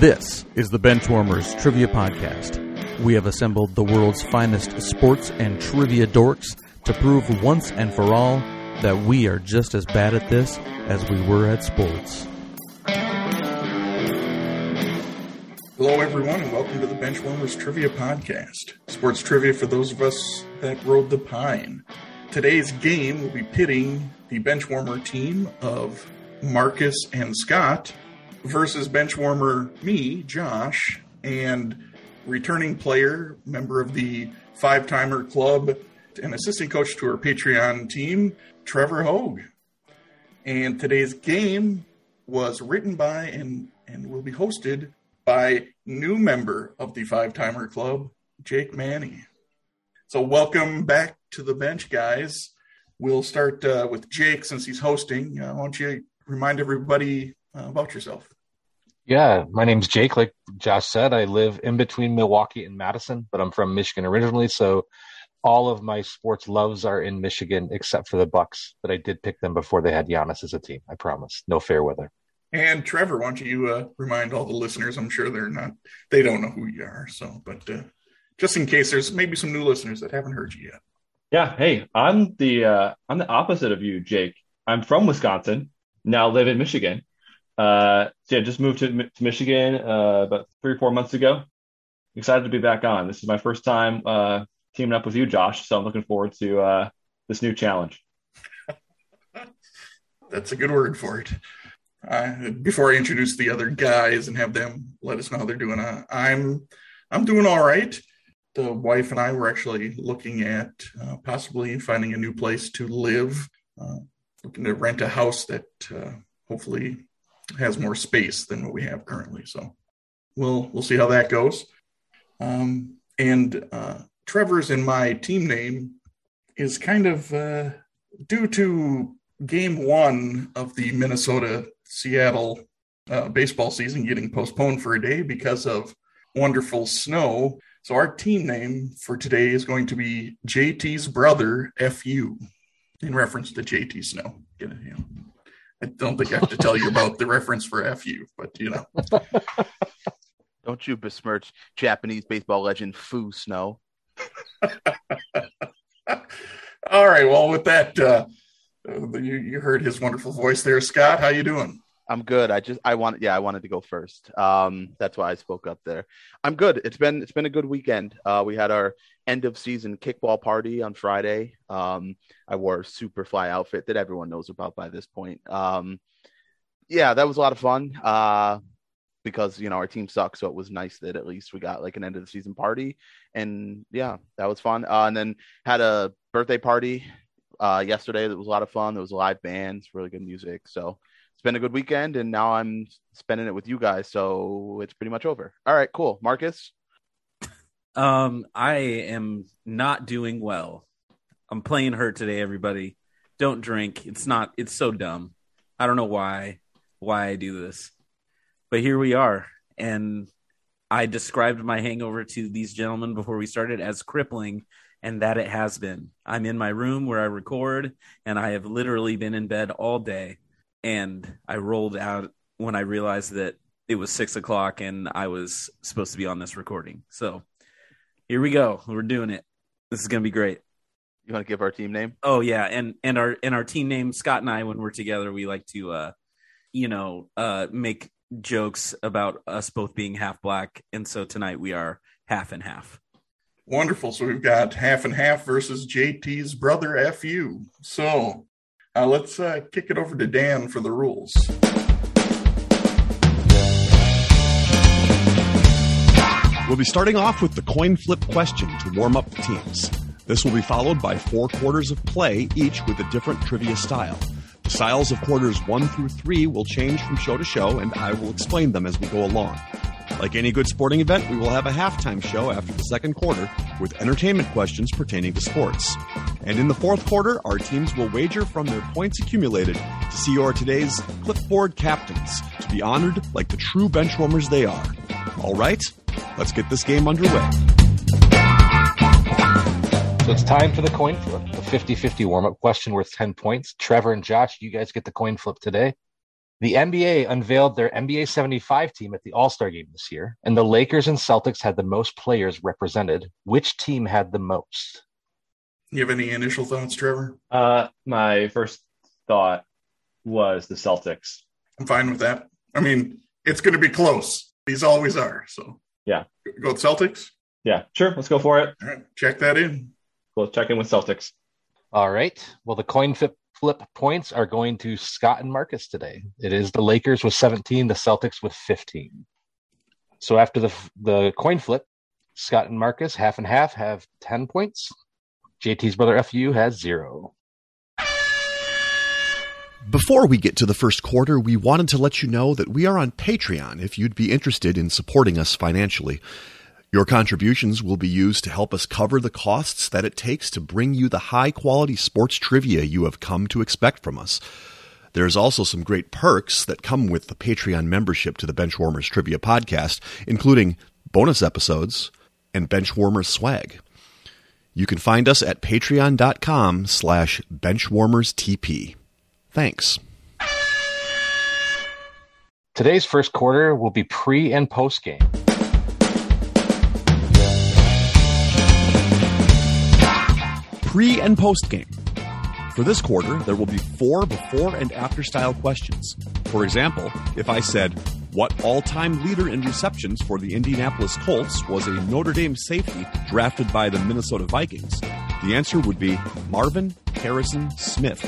This is the Benchwarmers Trivia Podcast. We have assembled the world's finest sports and trivia dorks to prove once and for all that we are just as bad at this as we were at sports. Hello, everyone, and welcome to the Benchwarmers Trivia Podcast. Sports trivia for those of us that rode the pine. Today's game will be pitting the Benchwarmer team of Marcus and Scott versus Benchwarmer me, Josh, and returning player, member of the Five Timer Club, and assistant coach to our Patreon team, Trevor Hogg. And today's game was written by and, and will be hosted by new member of the Five Timer Club, Jake Manne. So, welcome back to the bench, guys. We'll start uh, with Jake since he's hosting. Uh, why don't you remind everybody about yourself? Yeah, my name's Jake. Like Josh said, I live in between Milwaukee and Madison, but I'm from Michigan originally. So all of my sports loves are in Michigan except for the Bucks. But I did pick them before they had Giannis as a team. I promise. No fair weather. And Trevor, why don't you uh, remind all the listeners? I'm sure they're not, they don't know who you are. So, but uh, just in case there's maybe some new listeners that haven't heard you yet. Yeah. Hey, I'm the uh, I'm the opposite of you, Jake. I'm from Wisconsin. Now live in Michigan. Uh, so yeah, just moved to, to Michigan uh, about three or four months ago. Excited to be back on. This is my first time uh, teaming up with you, Josh. So I'm looking forward to uh, this new challenge. That's a good word for it. Uh, before I introduce the other guys and have them let us know how they're doing, uh, I'm I'm doing all right. The wife and I were actually looking at uh, possibly finding a new place to live, uh, looking to rent a house that uh, hopefully has more space than what we have currently. So we'll we'll see how that goes. Um, and uh, Trevor's in my team name is kind of uh, due to game one of the Minnesota Seattle uh, baseball season getting postponed for a day because of wonderful snow. So our team name for today is going to be JT's brother FU in reference to JT Snow. Get it, you know. I don't think I have to tell you about the reference for FU, but you know. Don't you besmirch Japanese baseball legend Fu Snow. All right. Well, with that, uh, you, you heard his wonderful voice there, Scott. How you doing? I'm good. I just I wanted yeah I wanted to go first. Um, that's why I spoke up there. I'm good. It's been it's been a good weekend. Uh, we had our end of season kickball party on Friday. Um, I wore a super fly outfit that everyone knows about by this point. Um, yeah, that was a lot of fun. Uh, because you know our team sucks, so it was nice that at least we got like an end of the season party. And yeah, that was fun. Uh, and then had a birthday party uh, yesterday that was a lot of fun. There was live bands, really good music. So it's been a good weekend, and now I'm spending it with you guys. So it's pretty much over. All right, cool. Marcus. Um, I am not doing well. I'm playing hurt today, everybody. Don't drink. It's not it's so dumb. I don't know why why I do this. But here we are. And I described my hangover to these gentlemen before we started as crippling, and that it has been. I'm in my room where I record, and I have literally been in bed all day. And I rolled out when I realized that it was six o'clock and I was supposed to be on this recording. So here we go. We're doing it. This is gonna be great. You want to give our team name? Oh yeah, and and our and our team name Scott and I when we're together we like to uh you know uh make jokes about us both being half black and so tonight we are half and half. Wonderful. So we've got half and half versus JT's brother FU. So uh, let's uh, kick it over to Dan for the rules. We'll be starting off with the coin flip question to warm up the teams. This will be followed by four quarters of play, each with a different trivia style. The styles of quarters one through three will change from show to show, and I will explain them as we go along. Like any good sporting event, we will have a halftime show after the second quarter with entertainment questions pertaining to sports. And in the fourth quarter, our teams will wager from their points accumulated to see your today's clipboard captains to be honored like the true benchwarmers they are. All right, let's get this game underway. So it's time for the coin flip, the 50 50 warm up question worth 10 points. Trevor and Josh, you guys get the coin flip today. The NBA unveiled their NBA 75 team at the All Star game this year, and the Lakers and Celtics had the most players represented. Which team had the most? You have any initial thoughts, Trevor? Uh, my first thought was the Celtics. I'm fine with that. I mean, it's going to be close. These always are. So Yeah. go with Celtics. Yeah, sure. Let's go for it. All right, check that in. We'll check in with Celtics. All right. Well, the coin flip, flip points are going to Scott and Marcus today. It is the Lakers with 17, the Celtics with 15. So after the the coin flip, Scott and Marcus, half and half, have 10 points. JT's brother FU has zero. Before we get to the first quarter, we wanted to let you know that we are on Patreon if you'd be interested in supporting us financially. Your contributions will be used to help us cover the costs that it takes to bring you the high quality sports trivia you have come to expect from us. There's also some great perks that come with the Patreon membership to the Benchwarmers Trivia Podcast, including bonus episodes and Benchwarmers swag. You can find us at patreon.com slash benchwarmerstp. Thanks. Today's first quarter will be pre and post game. Pre and post game. For this quarter, there will be four before and after style questions. For example, if I said, What all time leader in receptions for the Indianapolis Colts was a Notre Dame safety drafted by the Minnesota Vikings? The answer would be Marvin Harrison Smith.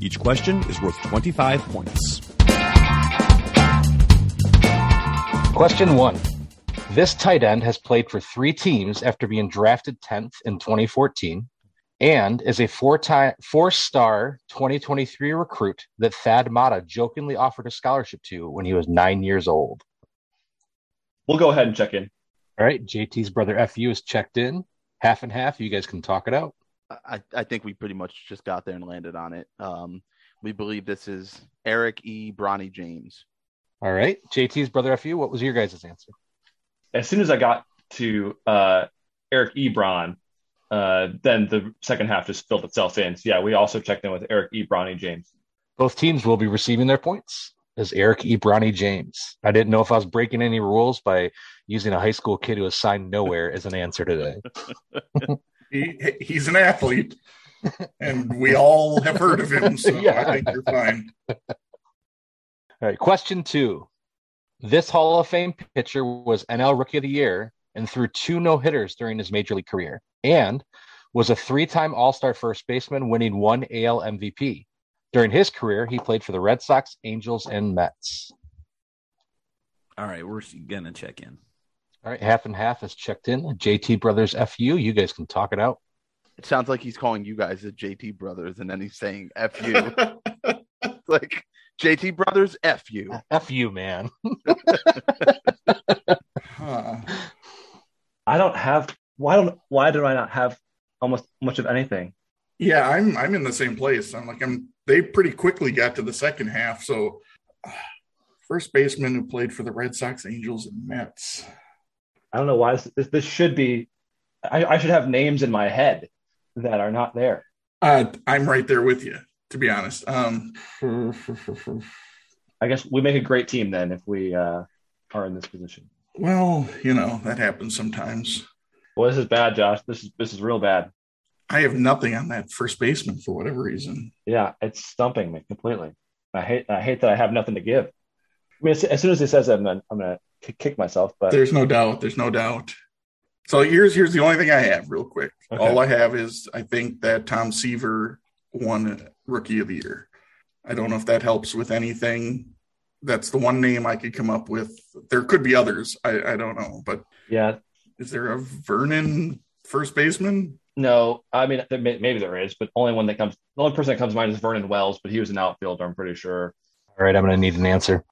Each question is worth 25 points. Question one. This tight end has played for three teams after being drafted 10th in 2014 and is a four-time four-star 2023 recruit that Thad Matta jokingly offered a scholarship to when he was nine years old. We'll go ahead and check in. All right, JT's brother FU is checked in. Half and half. You guys can talk it out. I, I think we pretty much just got there and landed on it. Um, we believe this is Eric E. Bronny James. All right, JT's brother FU. What was your guys' answer? As soon as I got to uh, Eric Ebron, uh, then the second half just filled itself in. So yeah, we also checked in with Eric E. Bronny James. Both teams will be receiving their points. As Eric E. Bronny James. I didn't know if I was breaking any rules by using a high school kid who was signed nowhere as an answer today. He, he's an athlete, and we all have heard of him, so Yeah. I think you're fine. All right, question two. This Hall of Fame pitcher was NL Rookie of the Year and threw two no hitters during his major league career, and was a three time All Star first baseman, winning one AL MVP. During his career, he played for the Red Sox, Angels, and Mets. All right, we're gonna check in. All right, half and half is checked in. JT Brothers FU, you guys can talk it out. It sounds like he's calling you guys the JT brothers, and then he's saying "f you." like JT brothers, "f you." FU, man. Huh. I don't have why don't why do I not have almost much of anything? Yeah, I'm I'm in the same place. I'm like I'm. They pretty quickly got to the second half. So, uh, first baseman who played for the Red Sox, Angels, and Mets. I don't know why this this, this should be. I, I should have names in my head that are not there. Uh, I'm right there with you, to be honest. Um, I guess we make a great team then if we uh, are in this position. Well, you know that happens sometimes. Well, this is bad, Josh. This is this is real bad. I have nothing on that first baseman for whatever reason. Yeah, it's stumping me completely. I hate I hate that I have nothing to give. I mean, as, as soon as he says that, I'm gonna, I'm gonna kick, kick myself. But There's no doubt. There's no doubt. So here's here's the only thing I have, real quick. Okay. All I have is I think that Tom Seaver won Rookie of the Year. I don't know if that helps with anything. That's the one name I could come up with. There could be others. I, I don't know, but yeah, is there a Vernon first baseman? no, I mean maybe there is, but only one that comes. The only person that comes to mind is Vernon Wells, but he was an outfielder. I'm pretty sure. All right, I'm going to need an answer.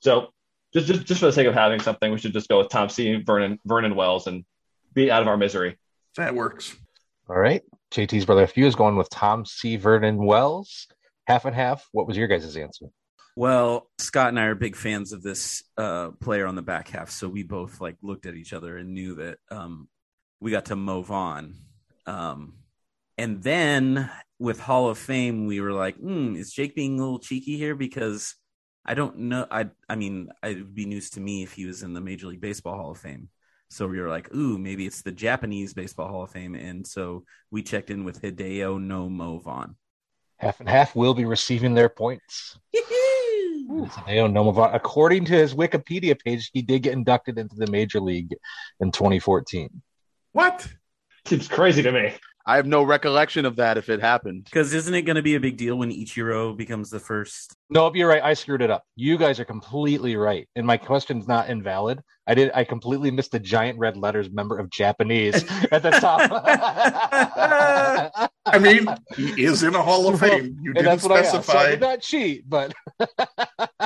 So just just just for the sake of having something, we should just go with Tom C. Vernon Vernon Wells and be out of our misery. That works. All right. JT's brother FU is going with Tom C. Vernon Wells. Half and half. What was your guys' answer? Well, Scott and I are big fans of this uh, player on the back half, so we both like looked at each other and knew that um, we got to move on. Um, and then with Hall of Fame, we were like, hmm, is Jake being a little cheeky here because I don't know. I I mean, it would be news to me if he was in the Major League Baseball Hall of Fame. So we were like, ooh, maybe it's the Japanese Baseball Hall of Fame. And so we checked in with Hideo Nomo Vaughn. Half and half will be receiving their points. Hideo no Vaughn. According to his Wikipedia page, he did get inducted into the Major League in 2014. What? Seems crazy to me. I have no recollection of that if it happened. Because isn't it going to be a big deal when Ichiro becomes the first? Nope, you're right. I screwed it up. You guys are completely right, and my question's not invalid. I did. I completely missed the giant red letters "member of Japanese" at the top. I mean, he is in a Hall of Fame. You didn't that's what I. So I specify. did not cheat, but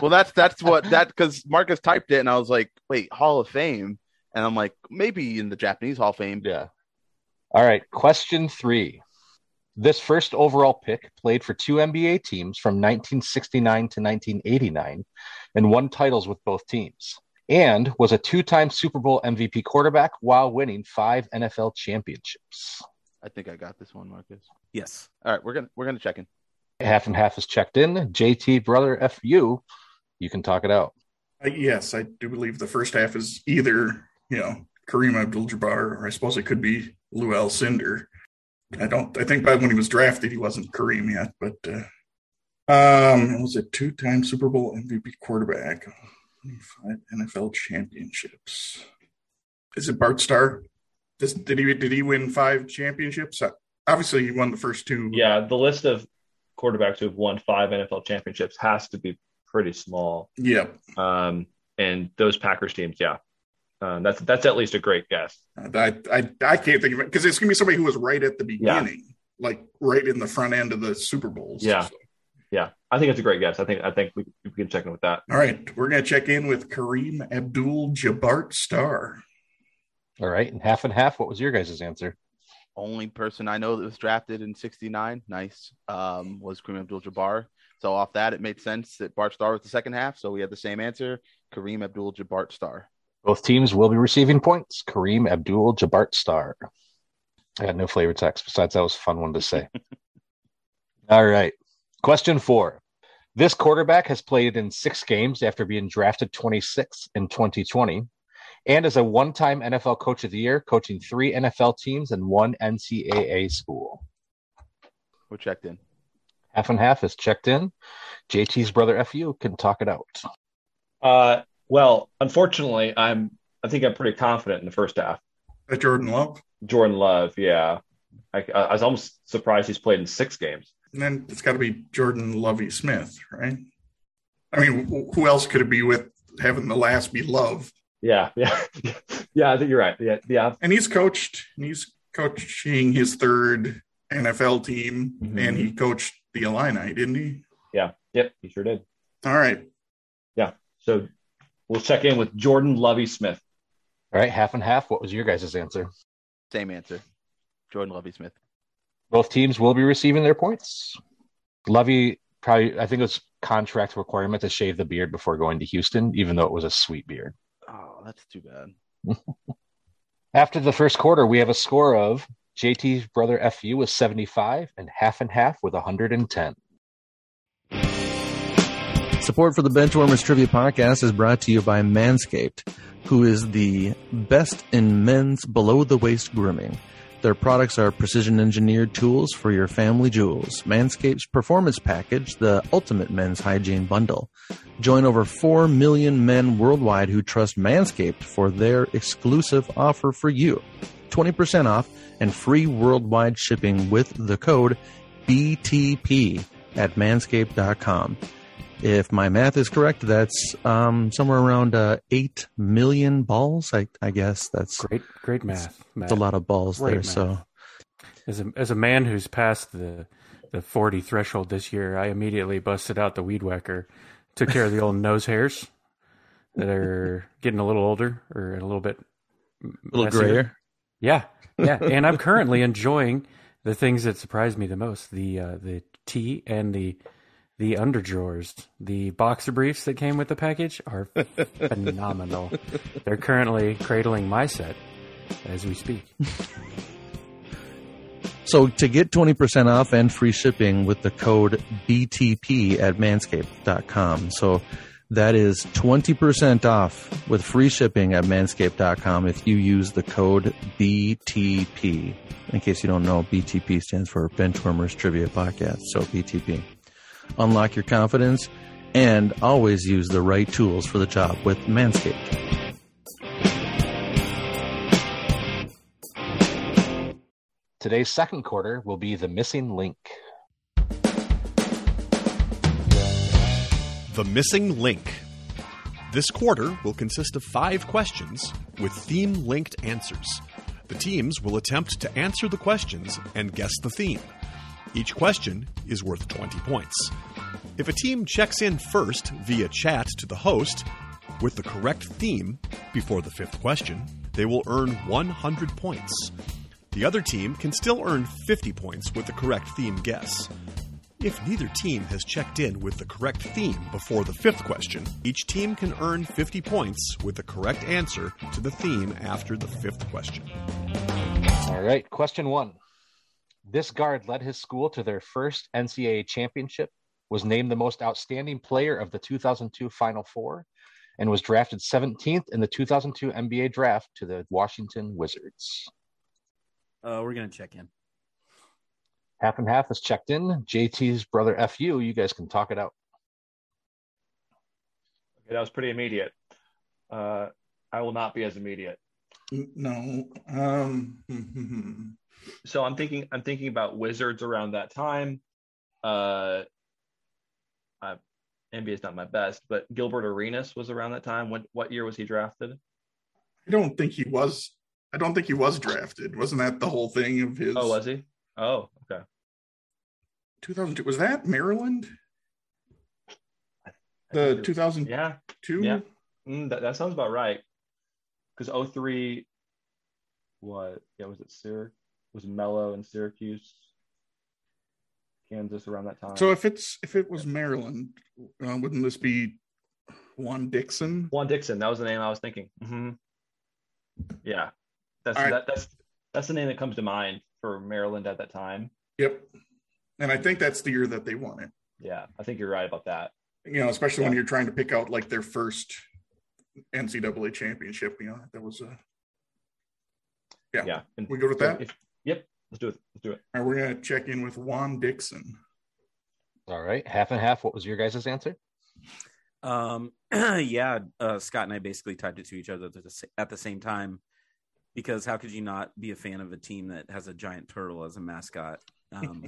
Well, that's that's what that because Marcus typed it and I was like, wait, Hall of Fame, and I'm like, maybe in the Japanese Hall of Fame. yeah. All right. Question three. This first overall pick played for two NBA teams from 1969 to 1989 and won titles with both teams, and was a two time Super Bowl MVP quarterback while winning five NFL championships. I think I got this one, Marcus. Yes. All right, we're gonna we're gonna check in. Half and half is checked in. JT, brother, FU, you can talk it out. Uh, yes, I do believe the first half is either, you know, Kareem Abdul Jabbar, or I suppose it could be Lew Alcindor. I don't, I think by when he was drafted, he wasn't Kareem yet, but, uh, um, was a two time Super Bowl MVP quarterback, five NFL championships. Is it Bart Starr? This, did he did he win five championships? Uh, Obviously, he won the first two. Yeah, the list of quarterbacks who have won five NFL championships has to be pretty small. Yeah, Um, and those Packers teams, yeah, um, that's that's at least a great guess. I I, I can't think of it because it's gonna be somebody who was right at the beginning, like right in the front end of the Super Bowls. Yeah. So- Yeah, I think it's a great guess. I think I think we, we can check in with that. All right, we're gonna check in with Kareem Abdul Jabbar Star. All right. And half and half. What was your guys' answer? Only person I know that was drafted in '69, nice, um, was Kareem Abdul-Jabbar. So off that, it made sense that Bart Starr was the second half. So we had the same answer: Kareem Abdul-Jabbar Star. Both teams will be receiving points. Kareem Abdul Jabbar Star. I got no flavor text besides that was a fun one to say. All right. Question four. This quarterback has played in six games after being drafted 26 in 2020 and is a one time NFL Coach of the Year, coaching three NFL teams and one NCAA school. We're checked in. Half and half is checked in. JT's brother FU can talk it out. Uh, well, unfortunately, I'm I think I'm pretty confident in the first half. That Jordan Love, Jordan Love, yeah, I, I was almost surprised he's played in six games. and then it's got to be Jordan Lovey Smith, right? I mean, who else could it be with having the last be Love? Yeah, yeah, yeah. I think you're right. Yeah, yeah. And he's coached, and he's coaching his third NFL team, Mhm. and he coached the Illini, didn't he? Yeah, yep, he sure did. All right, Yeah. So we'll check in with Jordan Lovey Smith. All right, half and half. What was your guys' answer? Same answer. Jordan Lovey Smith. Both teams will be receiving their points. Lovey probably, I think it was contract requirement to shave the beard before going to Houston, even though it was a sweet beard. Oh, that's too bad. After the first quarter, we have a score of JT's brother FU with 75 and half and half with 110. Support for the Benchwarmers Trivia Podcast is brought to you by Manscaped, who is the best in men's below the waist grooming. Their products are precision engineered tools for your family jewels. Manscaped's performance package, the ultimate men's hygiene bundle. Join over 4 million men worldwide who trust Manscaped for their exclusive offer for you 20% off and free worldwide shipping with the code BTP at manscaped.com. If my math is correct, that's um, somewhere around uh, 8 million balls. I, I guess that's, Great, great math. that's a lot of balls Great there. math. So As a as a man who's passed the the forty threshold this year, I immediately busted out the weed whacker, took care of the old nose hairs that are getting a little older or a little bit a little messier. grayer. Yeah, yeah, and I'm currently enjoying the things that surprised me the most: the uh, the tea and the the underdrawers. The boxer briefs that came with the package are phenomenal. They're currently cradling my set as we speak. So to get 20% off and free shipping with the code BTP at manscaped.com. So that is 20% off with free shipping at manscaped.com if you use the code BTP. In case you don't know, BTP stands for Benchwarmers Trivia Podcast. So BTP. Unlock your confidence and always use the right tools for the job with Manscaped. Today's second quarter will be the missing link. The Missing Link. This quarter will consist of five questions with theme linked answers. The teams will attempt to answer the questions and guess the theme. Each question is worth 20 points. If a team checks in first via chat to the host with the correct theme before the fifth question, they will earn 100 points. The other team can still earn 50 points with the correct theme guess. If neither team has checked in with the correct theme before the fifth question, each team can earn 50 points with the correct answer to the theme after the fifth question. All right, question one. This guard led his school to their first NCAA championship, was named the most outstanding player of the 2002 Final Four, and was drafted 17th in the 2002 NBA draft to the Washington Wizards. Uh, we're gonna check in. Half and half is checked in. JT's brother FU, you guys can talk it out. Okay, that was pretty immediate. Uh, I will not be as immediate. No. Um, So I'm thinking I'm thinking about Wizards around that time. Uh, I, NBA is not my best, but Gilbert Arenas was around that time. What what year was he drafted? I don't think he was. I don't think he was drafted. Wasn't that the whole thing of his? Oh, was he? Oh, okay. 2002. Was that Maryland? The think it- 2002. Yeah, yeah. Mm, that, that sounds about right. Because 03, what? Yeah, was it Syr? Was Melo in Syracuse, Kansas around that time? So if it's if it was Maryland, uh, wouldn't this be Juan Dixon? Juan Dixon, that was the name I was thinking. hmm Yeah, that's All right. that, that's that's the name that comes to mind for Maryland at that time. Yep. And I think that's the year that they won it. Yeah, I think you're right about that. You know, especially when you're trying to pick out like their first NCAA championship. You know, that was a. Yeah. Yeah, and We good with so that? if- yep, let's do it. Let's do it. All right, we're gonna check in with Juan Dixon. All right, half and half. What was your guys' answer? Um, yeah, uh, Scott and I basically typed it to each other at the, sa- at the same time because how could you not be a fan of a team that has a giant turtle as a mascot? Um,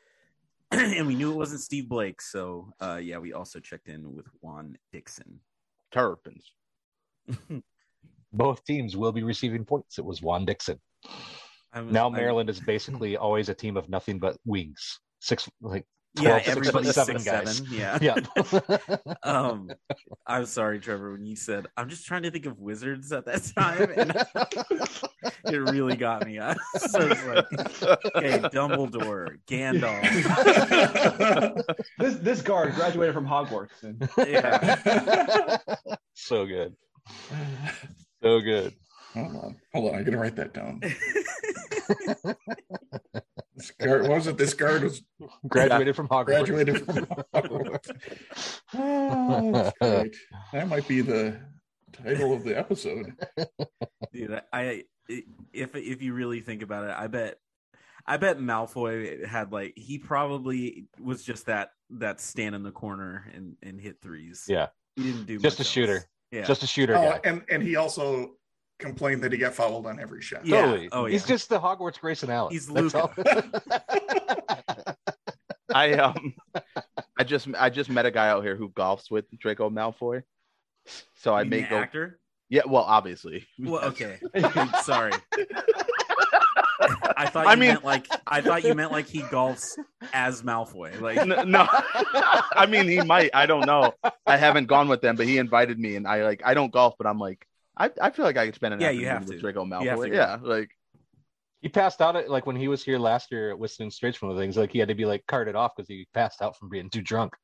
and we knew it wasn't Steve Blake, so uh, yeah, we also checked in with Juan Dixon. Terrapins. Both teams will be receiving points. It was Juan Dixon. I was- Now I- Maryland is basically always a team of nothing but wings. Six like yeah, 12, six foot everybody's seven six, guys. seven. Yeah, yeah. um, I'm sorry, Trevor, when you said I'm just trying to think of wizards at that time, and it really got me. I was like, okay, Dumbledore, Gandalf. This this guard graduated from Hogwarts. And Yeah, so good. So good. Hold on, hold on. I'm going to write that down. This guard, what was it? This guard was Graduated from Hogwarts. graduated from Hogwarts. Oh, great. That might be the title of the episode. dude, I if if you really think about it, I bet. I bet Malfoy had like he probably was just that that stand in the corner and, and hit threes. Yeah. he didn't do Just much a shooter. Yeah, Just a shooter Oh, guy. and and he also complained that he got fouled on every shot. Yeah. Totally. Oh, He's just the Hogwarts Grayson Allen. He's That's Luca. all. I um, I just I just met a guy out here who golfs with Draco Malfoy, so I You may mean go. actor. Yeah, well, obviously. Well, okay. Sorry. I thought I you mean- meant like I thought you meant like he golfs as Malfoy. Like N- no, I mean he might. I don't know. I haven't gone with them, but he invited me, and I like I don't golf, but I'm like I, I feel like I could spend an Yeah, afternoon you have with to. Draco You have Malfoy. to. Yeah, like he passed out at like when he was here last year at Whistling Straits. One of the things like he had to be like carted off because he passed out from being too drunk.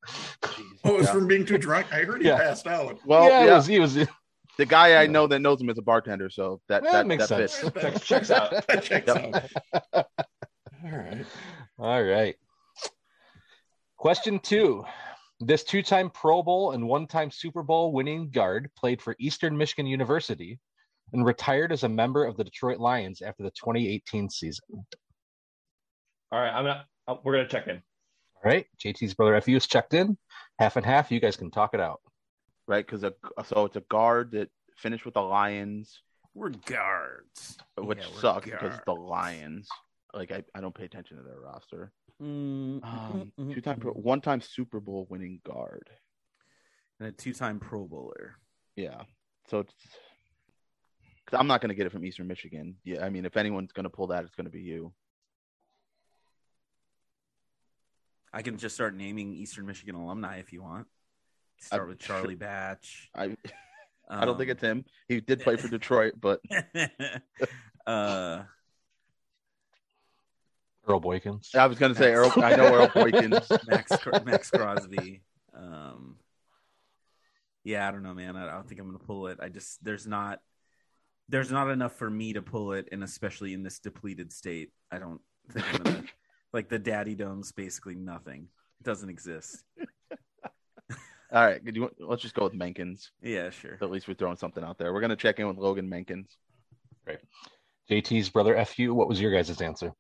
Oh, it was Yeah. from being too drunk. I heard he Yeah. passed out. well, yeah, yeah, was, he was. the guy I know that knows him is a bartender, so that Well, that, that makes that sense. fits. checks, checks out. That checks Yep. out. All right. All right. Question two. This two time Pro Bowl and one time Super Bowl winning guard played for Eastern Michigan University and retired as a member of the Detroit Lions after the 2018 season. All right, I'm gonna uh, we're gonna check in. All right. JT's brother FU is checked in. Half and half. You guys can talk it out. right? Because so it's a guard that finished with the Lions, We're guards. which Yeah, we're sucks because the Lions. Like I, I don't pay attention to their roster. Um, mm, mm, two time, mm. one time Super Bowl winning guard. and a two-time Pro Bowler. Yeah. So it's. Cause I'm not going to get it from Eastern Michigan. Yeah, I mean, if anyone's going to pull that, it's going to be you. I can just start naming Eastern Michigan alumni if you want. Start I'm with Charlie Batch. I, I don't think Um, it's him. He did play for Detroit, but uh, Earl Boykins. I was going to say Earl. I know Earl Boykins. Max Maxx Crosby. Um, yeah, I don't know, man. I don't think I'm gonna pull it. I just there's not there's not enough for me to pull it, and especially in this depleted state, I don't think I'm gonna like the Daddy Dome's basically nothing. It doesn't exist. All right. You want- let's just go with Mankins. Yeah, sure. At least we're throwing something out there. We're going to check in with Logan Mankins. Great. JT's brother FU. What was your guys' answer?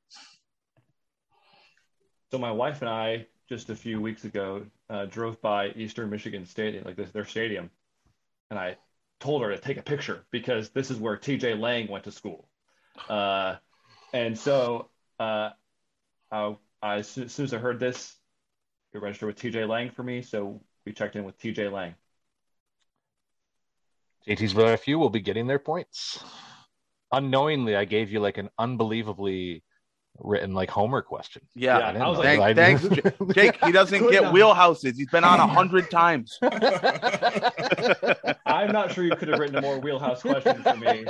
So my wife and I just a few weeks ago uh, drove by Eastern Michigan Stadium, like this, their stadium, and I told her to take a picture because this is where T.J. Lang went to school, uh, and so uh, I, I as soon as I heard this, it registered with T.J. Lang for me, so we checked in with T.J. Lang. JT's brother FU will be getting their points. Unknowingly, I gave you like an unbelievably written like homework question. Yeah, Yeah, I I was know. like- Thanks, thanks, Jake. He doesn't Good get enough. wheelhouses. He's been on a hundred times. I'm not sure you could have written a more wheelhouse question for me.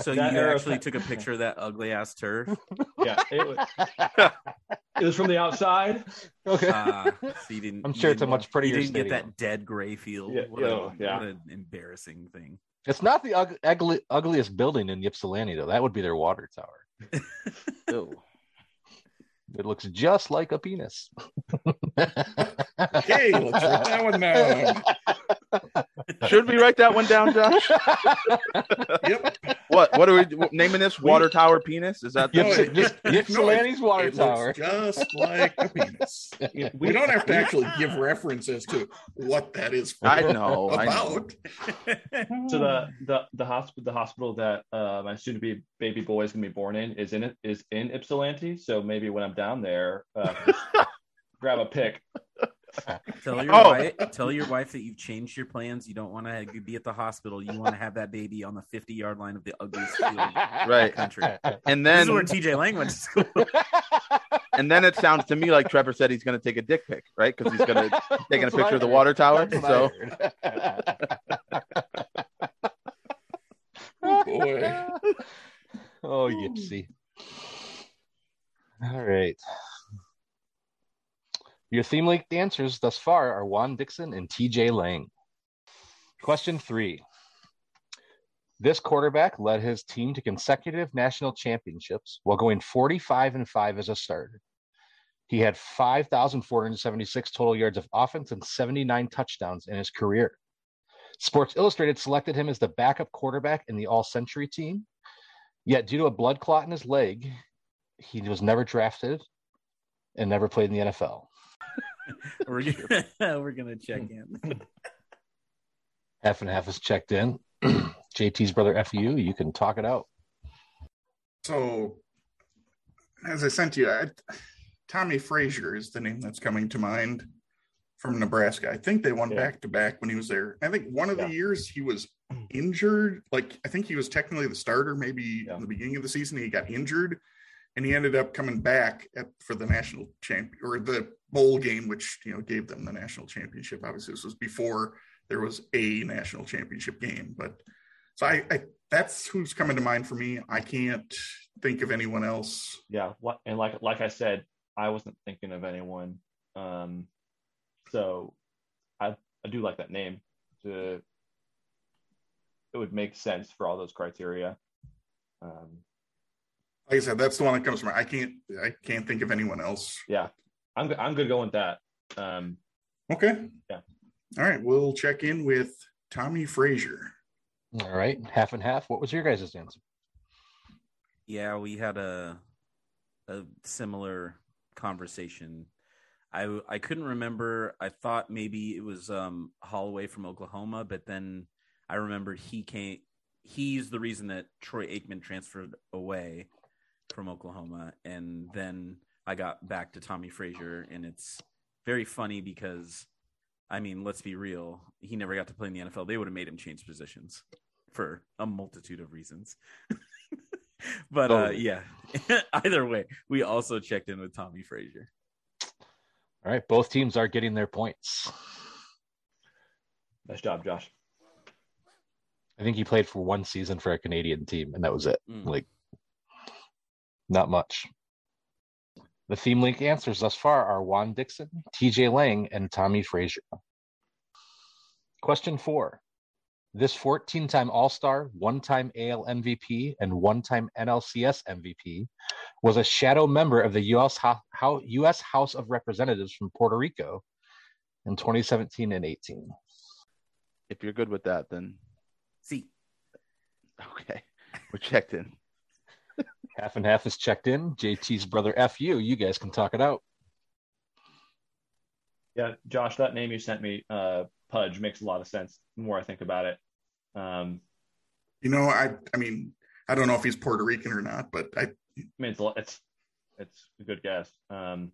So That you actually took a picture of that ugly ass turf. Yeah, it was, it was from the outside. okay. Uh, so you didn't. I'm you sure it's a didn't- much prettier You didn't get that dead gray field. Yeah, what, a, yeah, yeah. what an embarrassing thing. It's not the ugly, ugliest building in Ypsilanti though. That would be their water tower. Ew. It looks just like a penis. Okay, let's write that one down. Should we write that one down, Josh? Yep. What? What are we naming this? Water tower penis? Is that? No, Yps- it- just no, water it tower. looks just like a penis. We don't have to actually give references to what that is I know. I know. about. So the the the hospital the hospital that uh, my soon to be baby boy is gonna be born in is in it is in Ypsilanti. So maybe when I'm down there, uh, grab a pick. Tell your Oh. wife. Tell your wife that you've changed your plans. You don't want to be at the hospital. You want to have that baby on the 50 yard line of the ugliest field in the country. And This then is where TJ Lang went to school. and then it sounds to me like Trevor said he's going to take a dick pic, right? Because he's going to taking a picture of the water tower. That's So Oh, boy. Oh, hmm. Ypsi. All right. Your theme league dancers thus far are Juan Dixon and TJ Lang. Question three. This quarterback led his team to consecutive national championships while going 45 and 5 as a starter. He had 5,476 total yards of offense and 79 touchdowns in his career. Sports Illustrated selected him as the backup quarterback in the All Century team. Yet, due to a blood clot in his leg, he was never drafted and never played in the NFL. we're, gonna, we're gonna check in. Half and half is checked in. JT's brother FU, you can talk it out. So, as I sent you, I, Tommie Frazier is the name that's coming to mind from Nebraska. I think they won back to back when he was there. I think one of Yeah. the years he was injured. Like, I think he was technically the starter, maybe Yeah. in the beginning of the season. He got injured and he ended up coming back at, for the national champ or the bowl game, which, you know, gave them the national championship. Obviously, this was before there was a national championship game, but so I, I that's who's coming to mind for me. I can't think of anyone else. Yeah, and like like I said, I wasn't thinking of anyone. Um, so I I do like that name. To it would make sense for all those criteria. Um, Like I said, that's the one that comes from. I can't I can't think of anyone else. Yeah, I'm good. I'm good going with that. Um, Okay. Yeah. All right. We'll check in with Tommie Frazier. All right, half and half. What was your guys' answer? Yeah, we had a a similar conversation. I I couldn't remember. I thought maybe it was um Holieway from Oklahoma, but then I remembered he came. He's the reason that Troy Aikman transferred away from Oklahoma, and then I got back to Tommie Frazier, and it's very funny because, I mean, let's be real, he never got to play in the NFL. They would have made him change positions for a multitude of reasons. but uh, yeah, either way, we also checked in with Tommy Frazier. All right, both teams are getting their points. nice job, Josh. I think he played for one season for a Canadian team, and that was it. Mm. Like, not much. The theme link answers thus far are Juan Dixon, TJ Lang, and Tommie Frazier. Question four. This 14 time All Star, one time AL MVP, and one time NLCS MVP was a shadow member of the US, Ho- US House of Representatives from Puerto Rico in 2017 and 18. If you're good with that, then See, okay, we're checked in. Half and half is checked in. JT's brother FU. You guys can talk it out. Yeah, Josh, that name you sent me, uh, Pudge, makes a lot of sense. The more I think about it, um, You know, I I mean, I don't know if he's Puerto Rican or not, but I I mean, it's a, lot- it's it's a good guess. Um,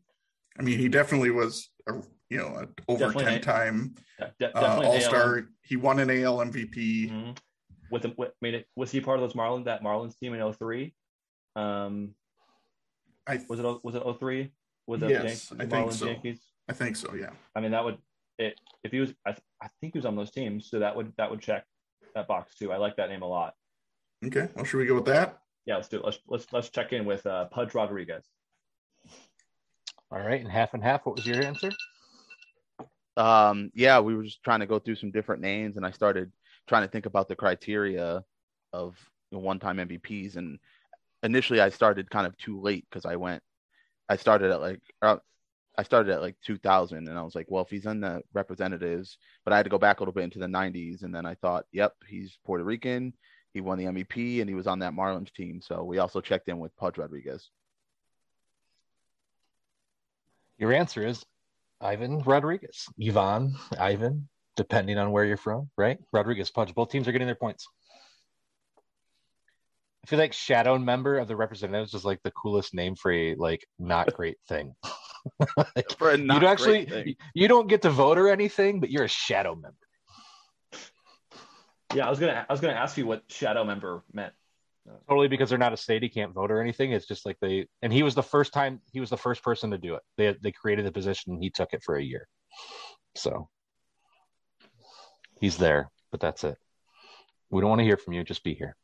I mean, he definitely was, a, you know, a over Definitely ten time de- uh, All Star. He won an AL MVP. Mhm. With, the, with I mean, was he part of those Marlins that Marlins team in 03? Um, I was it was it 03 with the Yes, Yan- I think Marlins so. Yankees? I think so. Yeah. I mean, that would it if he was. I, th- I think he was on those teams, so that would that would check that box too. I like that name a lot. Okay. Well, should we go with that? Yeah, let's do it. Let's let's let's check in with uh, Pudge Rodriguez. All right, and half and half. What was your answer? Um, yeah, we were just trying to go through some different names, and I started trying to think about the criteria of one-time MVPs. And initially, I started kind of too late because I went, I started at like, uh, I started at like 2000, and I was like, well, if he's in the representatives, but I had to go back a little bit into the 90s, and then I thought, yep, he's Puerto Rican. He won the MVP, and he was on that Marlins team. So we also checked in with Pudge Rodriguez. Your answer is Ivan Rodriguez. Ivan, Ivan, depending on where you're from, right? Rodriguez, Pudge. Both teams are getting their points. I feel like shadow member of the representatives is like the coolest name for a like not great thing. Like, For a you not don't actually great thing. you don't get to vote or anything, but you're a shadow member. Yeah, I was gonna I was gonna ask you what shadow member meant. Totally because they're not a state, he can't vote or anything. It's just like they and he was the first time he was the first person to do it. They they created the position, he took it for a year. So he's there, but that's it. We don't want to hear from you, just be here.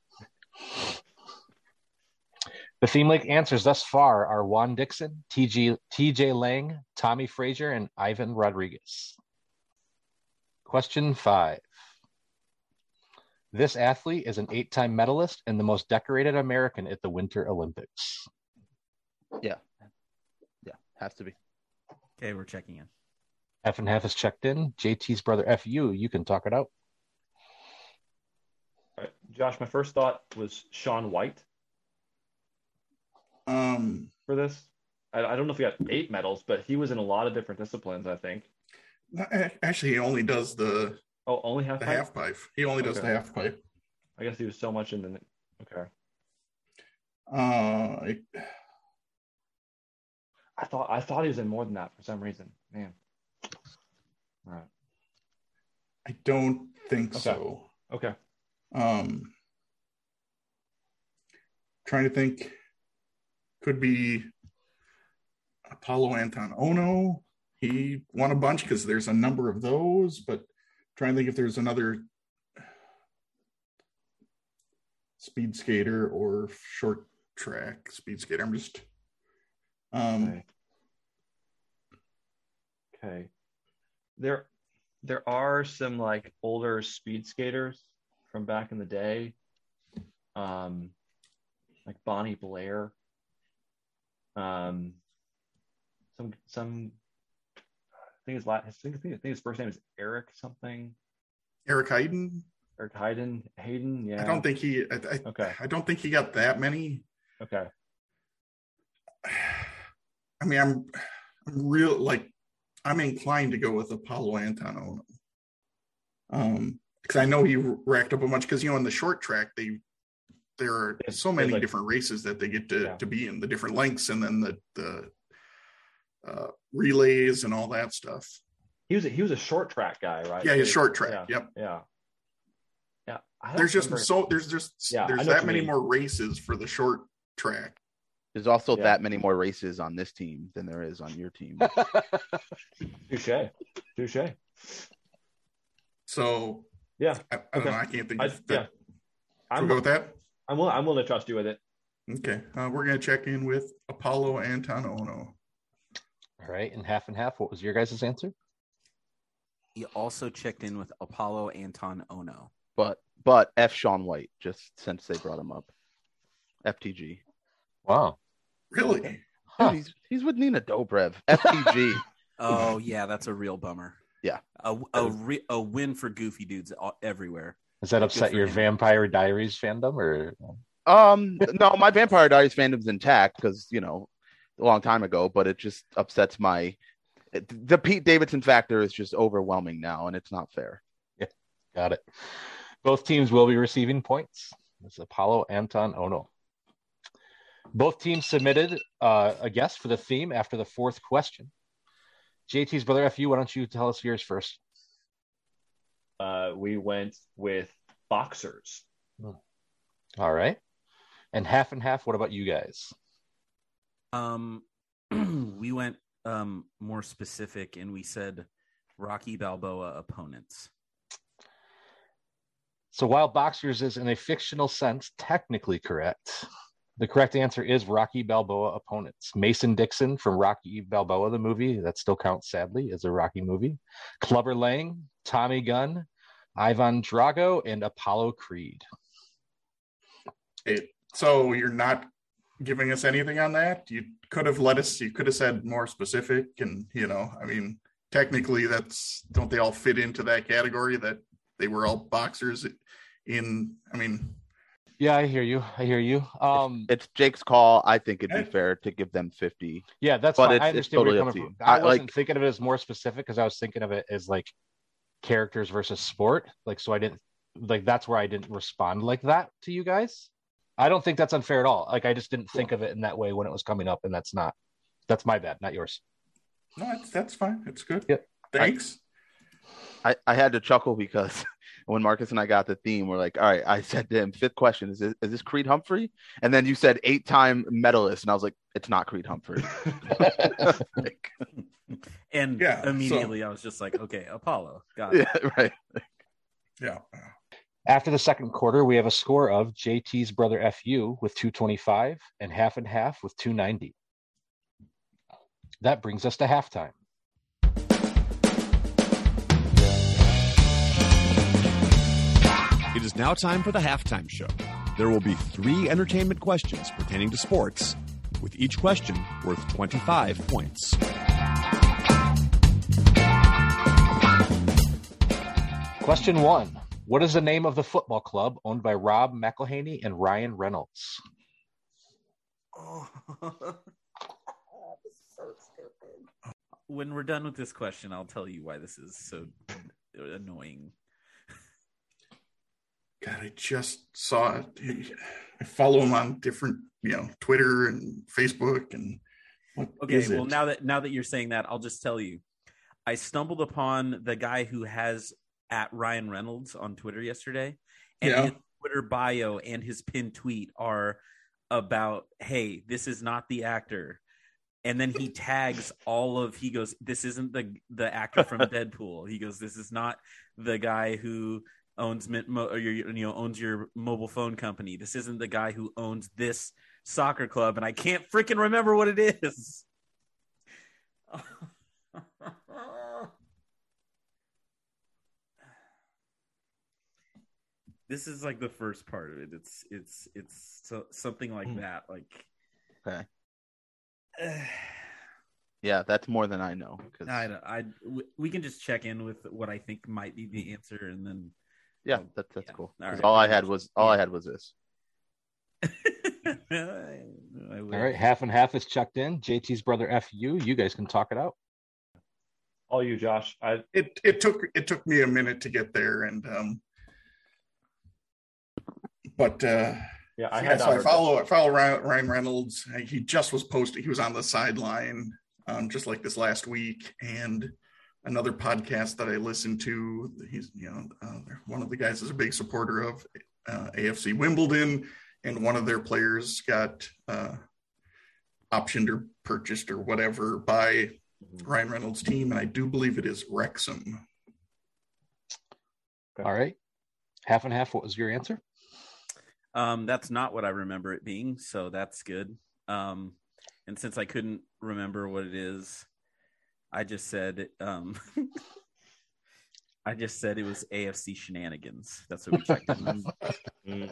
The theme link answers thus far are Juan Dixon, TG, TJ Lang, Tommie Frazier, and Ivan Rodriguez. Question five. This athlete is an eight time medalist and the most decorated American at the Winter Olympics. Yeah, Yeah. has to be. okay, we're checking in. F and half is checked in. JT's brother FU, you can talk it out. All right. Josh, my first thought was Shaun White Um, for this. I, I don't know if he got eight medals, but he was in a lot of different disciplines. I think. actually, he only does the Oh, only half. the pipe? half pipe. He only does Okay. the half pipe. I guess he was so much in the. Okay. Uh, I- I thought I thought he was in more than that for some reason. Man. All right. I don't think Okay. so. Okay. Um, trying to think, could be Apolo Anton Ohno. He won a bunch because there's a number of those, but trying to think if there's another speed skater or short track speed skater. I'm just, um, Okay. Okay. There there are some like older speed skaters from back in the day. Um like Bonnie Blair Um, some some. I think his last. I think, I think his first name is Eric something. Eric Heiden. Eric Heiden. Heiden. Yeah. I don't think he. I, I, Okay. I don't think he got that many. Okay. I mean, I'm, I'm real like, I'm inclined to go with Apolo Anton Ohno. Um, because I know he racked up a bunch. Because you know, in the short track, they there are so many like- different races that they get to Yeah. to be in, the different lengths, and then the the uh, relays and all that stuff. He was a, he was a short track guy, right? Yeah, he's short track. Yeah. Yep. Yeah. Yeah. I don't There's just remember- so there's just Yeah, there's that many mean. more races for the short track. There's also Yeah. that many more races on this team than there is on your team. Touche. Touche. So Yeah. I, I don't Okay. know. I can't think I, of yeah. I'm, We'll go with that. I'm willing. I'm willing to trust you with it. Okay, uh, we're gonna check in with Apolo Anton Ohno. All right, and half and half. What was your guys' answer? He also checked in with Apolo Anton Ohno. but but F Shaun White, just since they brought him up. FTG. Wow. Really? Huh. Dude, he's he's with Nina Dobrev. FTG. Oh yeah, that's a real bummer. Yeah. a a, re- a win for goofy dudes all, everywhere. Does that upset your him. Vampire Diaries fandom, or um no, my Vampire Diaries fandom's intact because you know a long time ago, but it just upsets my the Pete Davidson factor is just overwhelming now, and it's not fair. Yeah, got it? Both teams will be receiving points. It's Apolo Anton Ohno. Both teams submitted uh, a guess for the theme after the fourth question. JT's brother FU, why don't you tell us yours first? Uh, we went with boxers. All right. And half and half, what about you guys? Um, we went um more specific and we said Rocky Balboa opponents. So while Boxers is in a fictional sense technically correct, the correct answer is Rocky Balboa opponents. Mason Dixon from Rocky Balboa, the movie, that still counts sadly as a Rocky movie. Clubber Lang, Tommy Gunn, Ivan Drago, and Apollo Creed. It, so you're not giving us anything on that? You could have let us. You could have said more specific, and you know, I mean, technically, that's don't they all fit into that category that they were all boxers? In, I mean, Yeah, I hear you. I hear you. Um, It's Jake's call. I think it'd be fair to give them fifty. yeah, that's but fine. it's- I it's understand where you're totally coming from. I, I, wasn't like- thinking of it as more specific because I was thinking of it as like characters versus sport. Like, so I didn't like that's where I didn't respond like that to you guys. I don't think that's unfair at all. Like, I just didn't think of it in that way when it was coming up, and that's not that's my bad, not yours. no, that's that's fine. It's good. Yep. Thanks. I, I had to chuckle because when Marcus and I got the theme, we're like, all right, I said to him, fifth question, is this, is this Creed Humphrey? And then you said eight time medalist. And I was like, it's not Creed Humphrey. Like, And Yeah, so- immediately I was just like, okay, Apollo. Got it. yeah, right. yeah. After the second quarter, we have a score of JT's brother FU with 225 and half and half with 290. That brings us to halftime. It is now time for the halftime show. There will be three entertainment questions pertaining to sports, with each question worth 25 points. Question one What is the name of the football club owned by Rob McElhenney and Ryan Reynolds? Oh, so stupid. When we're done with this question, I'll tell you why this is so annoying. God, I just saw it. I follow him on different, you know, Twitter and Facebook and what Okay, is well now that now that you're saying that, I'll just tell you. I stumbled upon the guy who has at Ryan Reynolds on Twitter yesterday, and Yeah. his Twitter bio and his pinned tweet are about, "Hey, this is not the actor," and then he tags all of. He goes, "This isn't the the actor from Deadpool." He goes, "This is not the guy who." owns Mint- mo- or your, you know owns your mobile phone company. This isn't the guy who owns this soccer club, and I can't freaking remember what it is. This is like the first part of it. It's it's it's so, something like Hmm. that. Like Okay. Yeah, that's more than I know. Cause... I, don't- I, w- we can just check in with what I think might be the answer, and then. yeah, that's that's Yeah. cool. All 'Cause right. all I had was all I had was this. I All half and half is checked in. JT's brother FU. You guys can talk it out. All you, Josh. I it it took it took me a minute to get there, and um, but uh, yeah, I yeah, had so I follow I follow Ryan, Ryan Reynolds. He just was posting. He was on the sideline, um, just like this last week, and another podcast that I listened to. He's you know uh, one of the guys is a big supporter of uh, AFC Wimbledon, and one of their players got uh, optioned or purchased or whatever by Ryan Reynolds' team, and I do believe it is Wrexham. All right, half and half. What was your answer? Um, that's not what I remember it being, so that's good. Um, and since I couldn't remember what it is, I just said um, I just said it was AFC shenanigans. That's what we checked in.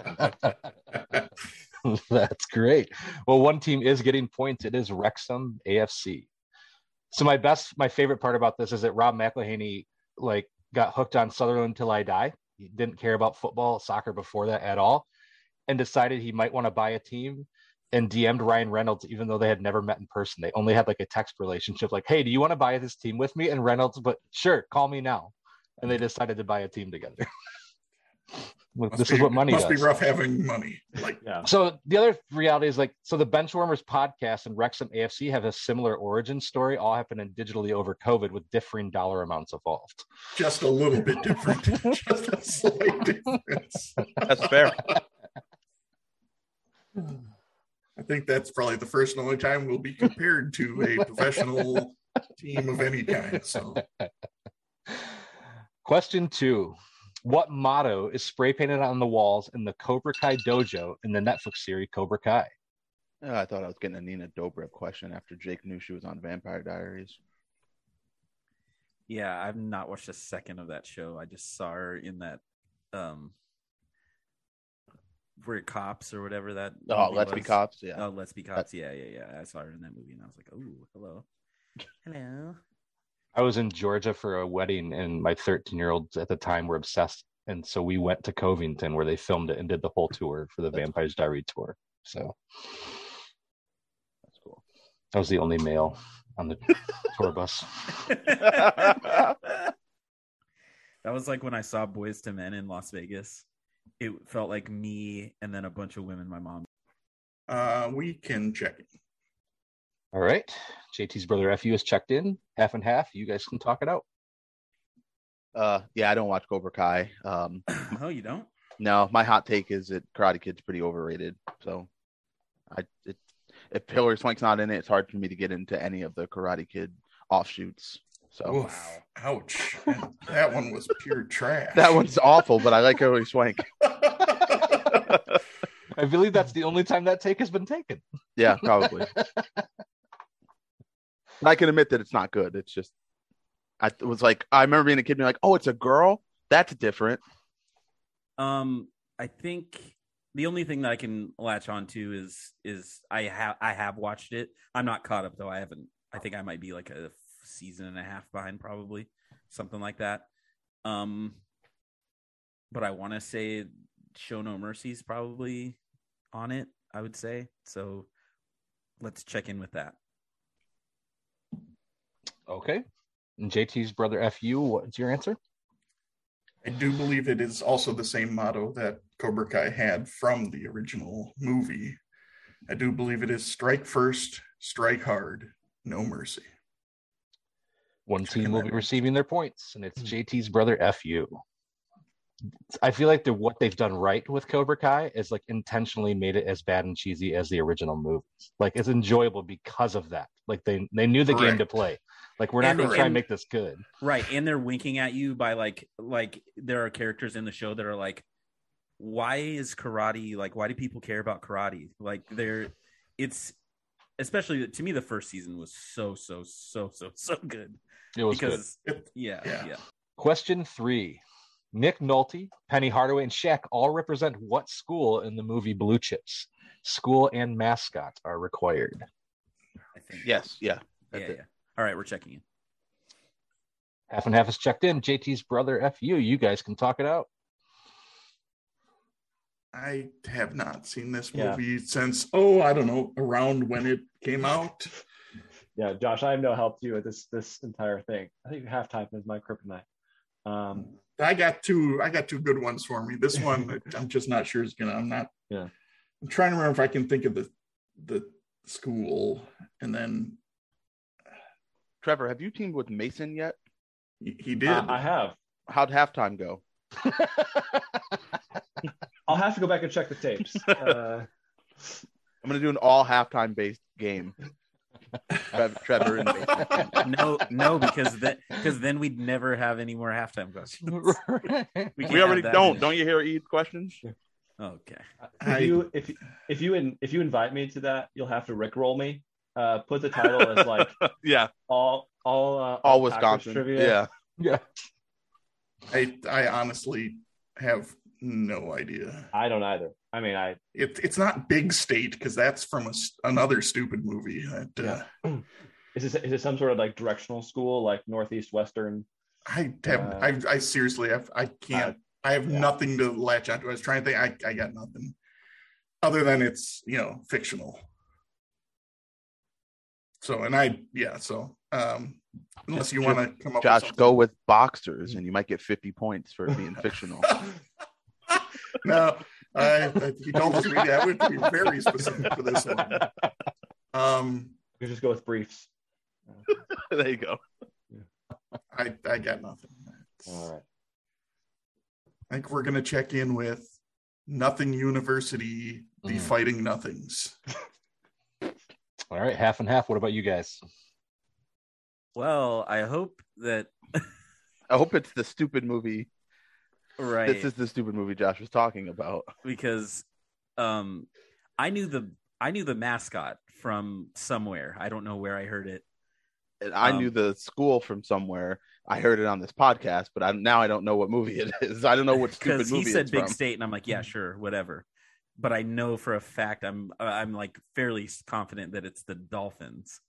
That's great. Well, one team is getting points. It is Wrexham AFC. So my best, my favorite part about this is that Rob McElhenney like got hooked on Sunderland till I die. He didn't care about football, soccer before that at all, and decided he might want to buy a team. And DM'd Ryan Reynolds, even though they had never met in person. They only had like a text relationship. Like, hey, do you want to buy this team with me? And Reynolds, but sure, call me now. And they decided to buy a team together. Well, Must this be, is what money must does. be rough having money. Like Yeah. So the other reality is like so the Benchwarmers podcast and Wrexham AFC have a similar origin story, all happening digitally over COVID with differing dollar amounts involved. just a little bit different, just a slight difference. That's fair. I think that's probably the first and only time we'll be compared to a professional team of any kind. So Question two. What motto is spray painted on the walls in the Cobra Kai dojo in the Netflix series Cobra Kai? Oh, I thought I was getting a Nina Dobrev question after Jake knew she was on Vampire Diaries. Yeah, I've not watched a second of that show. I just saw her in that um We're Cops or whatever that Oh, movie Let's Be. Cops. Yeah. Oh, Let's Be Cops. Yeah, yeah, yeah. I saw her in that movie and I was like, "Oh, hello." Hello. I was in Georgia for a wedding, and my 13 year olds at the time were obsessed. And so we went to Covington where they filmed it and did the whole tour for the Vampire's Diary tour. So That's cool. I was the only male on the tour bus. that was like when I saw Boyz II Men in Las Vegas. It felt like me and then a bunch of women my mom. uh, we can check it. All right. JT's brother FU is checked in, half and half. You guys can talk it out. Uh, yeah, I don't watch Cobra Kai. Um, oh, you don't? no, my hot take is that Karate Kid's pretty overrated. So, I it, if Hilary Swank's not in it, it's hard for me to get into any of the Karate Kid offshoots. So Oof, ouch. That one was pure trash. that one's awful, but I like Hilary Swank. I believe that's the only time that take has been taken. Yeah, probably. And I can admit that it's not good. It's just, I it was like, I remember being a kid being like, oh, it's a girl? That's different. Um, I think the only thing that I can latch on to is is I have I have watched it. I'm not caught up though. I haven't. I think I might be like a season and a half behind, probably something like that. Um, but I want to say Show No Mercy is probably on it. I would say so. Let's check in with that. Okay. And JT's brother FU, what's your answer? I do believe it is also the same motto that Cobra Kai had from the original movie. I do believe it is strike first, strike hard, no mercy. One team will be receiving their points, and it's Hmm. JT's brother FU. I feel like the what they've done right with Cobra Kai is like intentionally made it as bad and cheesy as the original movies. Like it's enjoyable because of that. Like they they knew the game to play. Like we're not going to try and and- make this good. Right, and they're winking at you by like like there are characters in the show that are like, why is karate like? Why do people care about karate? Like they're it's especially to me the first season was so so so so so good It was because It- yeah Yeah. yeah Question three: Nick Nolte, Penny Hardaway, and Shaq all represent what school in the movie Blue Chips? School and mascot are required. I think. Yes, yeah. Yeah, That's yeah. All right, we're checking in. Half and half is checked in. JT's brother, FU. You guys can talk it out. I have not seen this Yeah. movie since oh I don't know around when it came out. Yeah, Josh, I have no help to you with this this entire thing. I think halftime is my kryptonite. Um, I got two. I got two good ones for me. This one, I'm just not sure is gonna. I'm not. Yeah. I'm trying to remember if I can think of the the school, and then Trevor, have you teamed with Mason yet? he, he did. I, I have. How'd halftime go? I'll have to go back and check the tapes. Uh, I'm gonna do an all halftime based game. Trevor, Trevor and Mason. No, no, because then because then we'd never have any more halftime questions. can't We already don't. many. Don't you hear Eve's questions? Okay. if you if if you in, if you invite me to that, you'll have to rickroll me. Uh, put the title as like Yeah, all all uh, all Packers Wisconsin. trivia. Yeah. Yeah. I I honestly have no idea. I don't either. I mean, I It, it's not Big State because that's from a s another stupid movie. That, uh, is this is it some sort of like directional school like Northeast Western? I have. Uh, I, I seriously have. I can't. I have yeah. nothing to latch onto. I was trying to think. I, I got nothing other than it's you know fictional. So and I yeah. So um, unless you want to come up, Josh, with go with boxers, and you might get 50 points for being fictional. no. I, I, you don't listen to me. That would be very specific for this one. Um, You just go with briefs. there you go. I I got nothing. All right. I think we're gonna check in with Nothing University, the Mhm. Fighting Nothings. All right, half and half. What about you guys? Well, I hope that I hope it's the stupid movie. Right This is the stupid movie Josh was talking about. because um I knew the I knew the mascot from somewhere. I don't know where I heard it. And I Um, knew the school from somewhere. I heard it on this podcast, but I, now I don't know what movie it is. I don't know what stupid movie he said Big from. State, and I'm like, yeah, sure, whatever. But I know for a fact, I'm I'm like fairly confident that it's the Dolphins.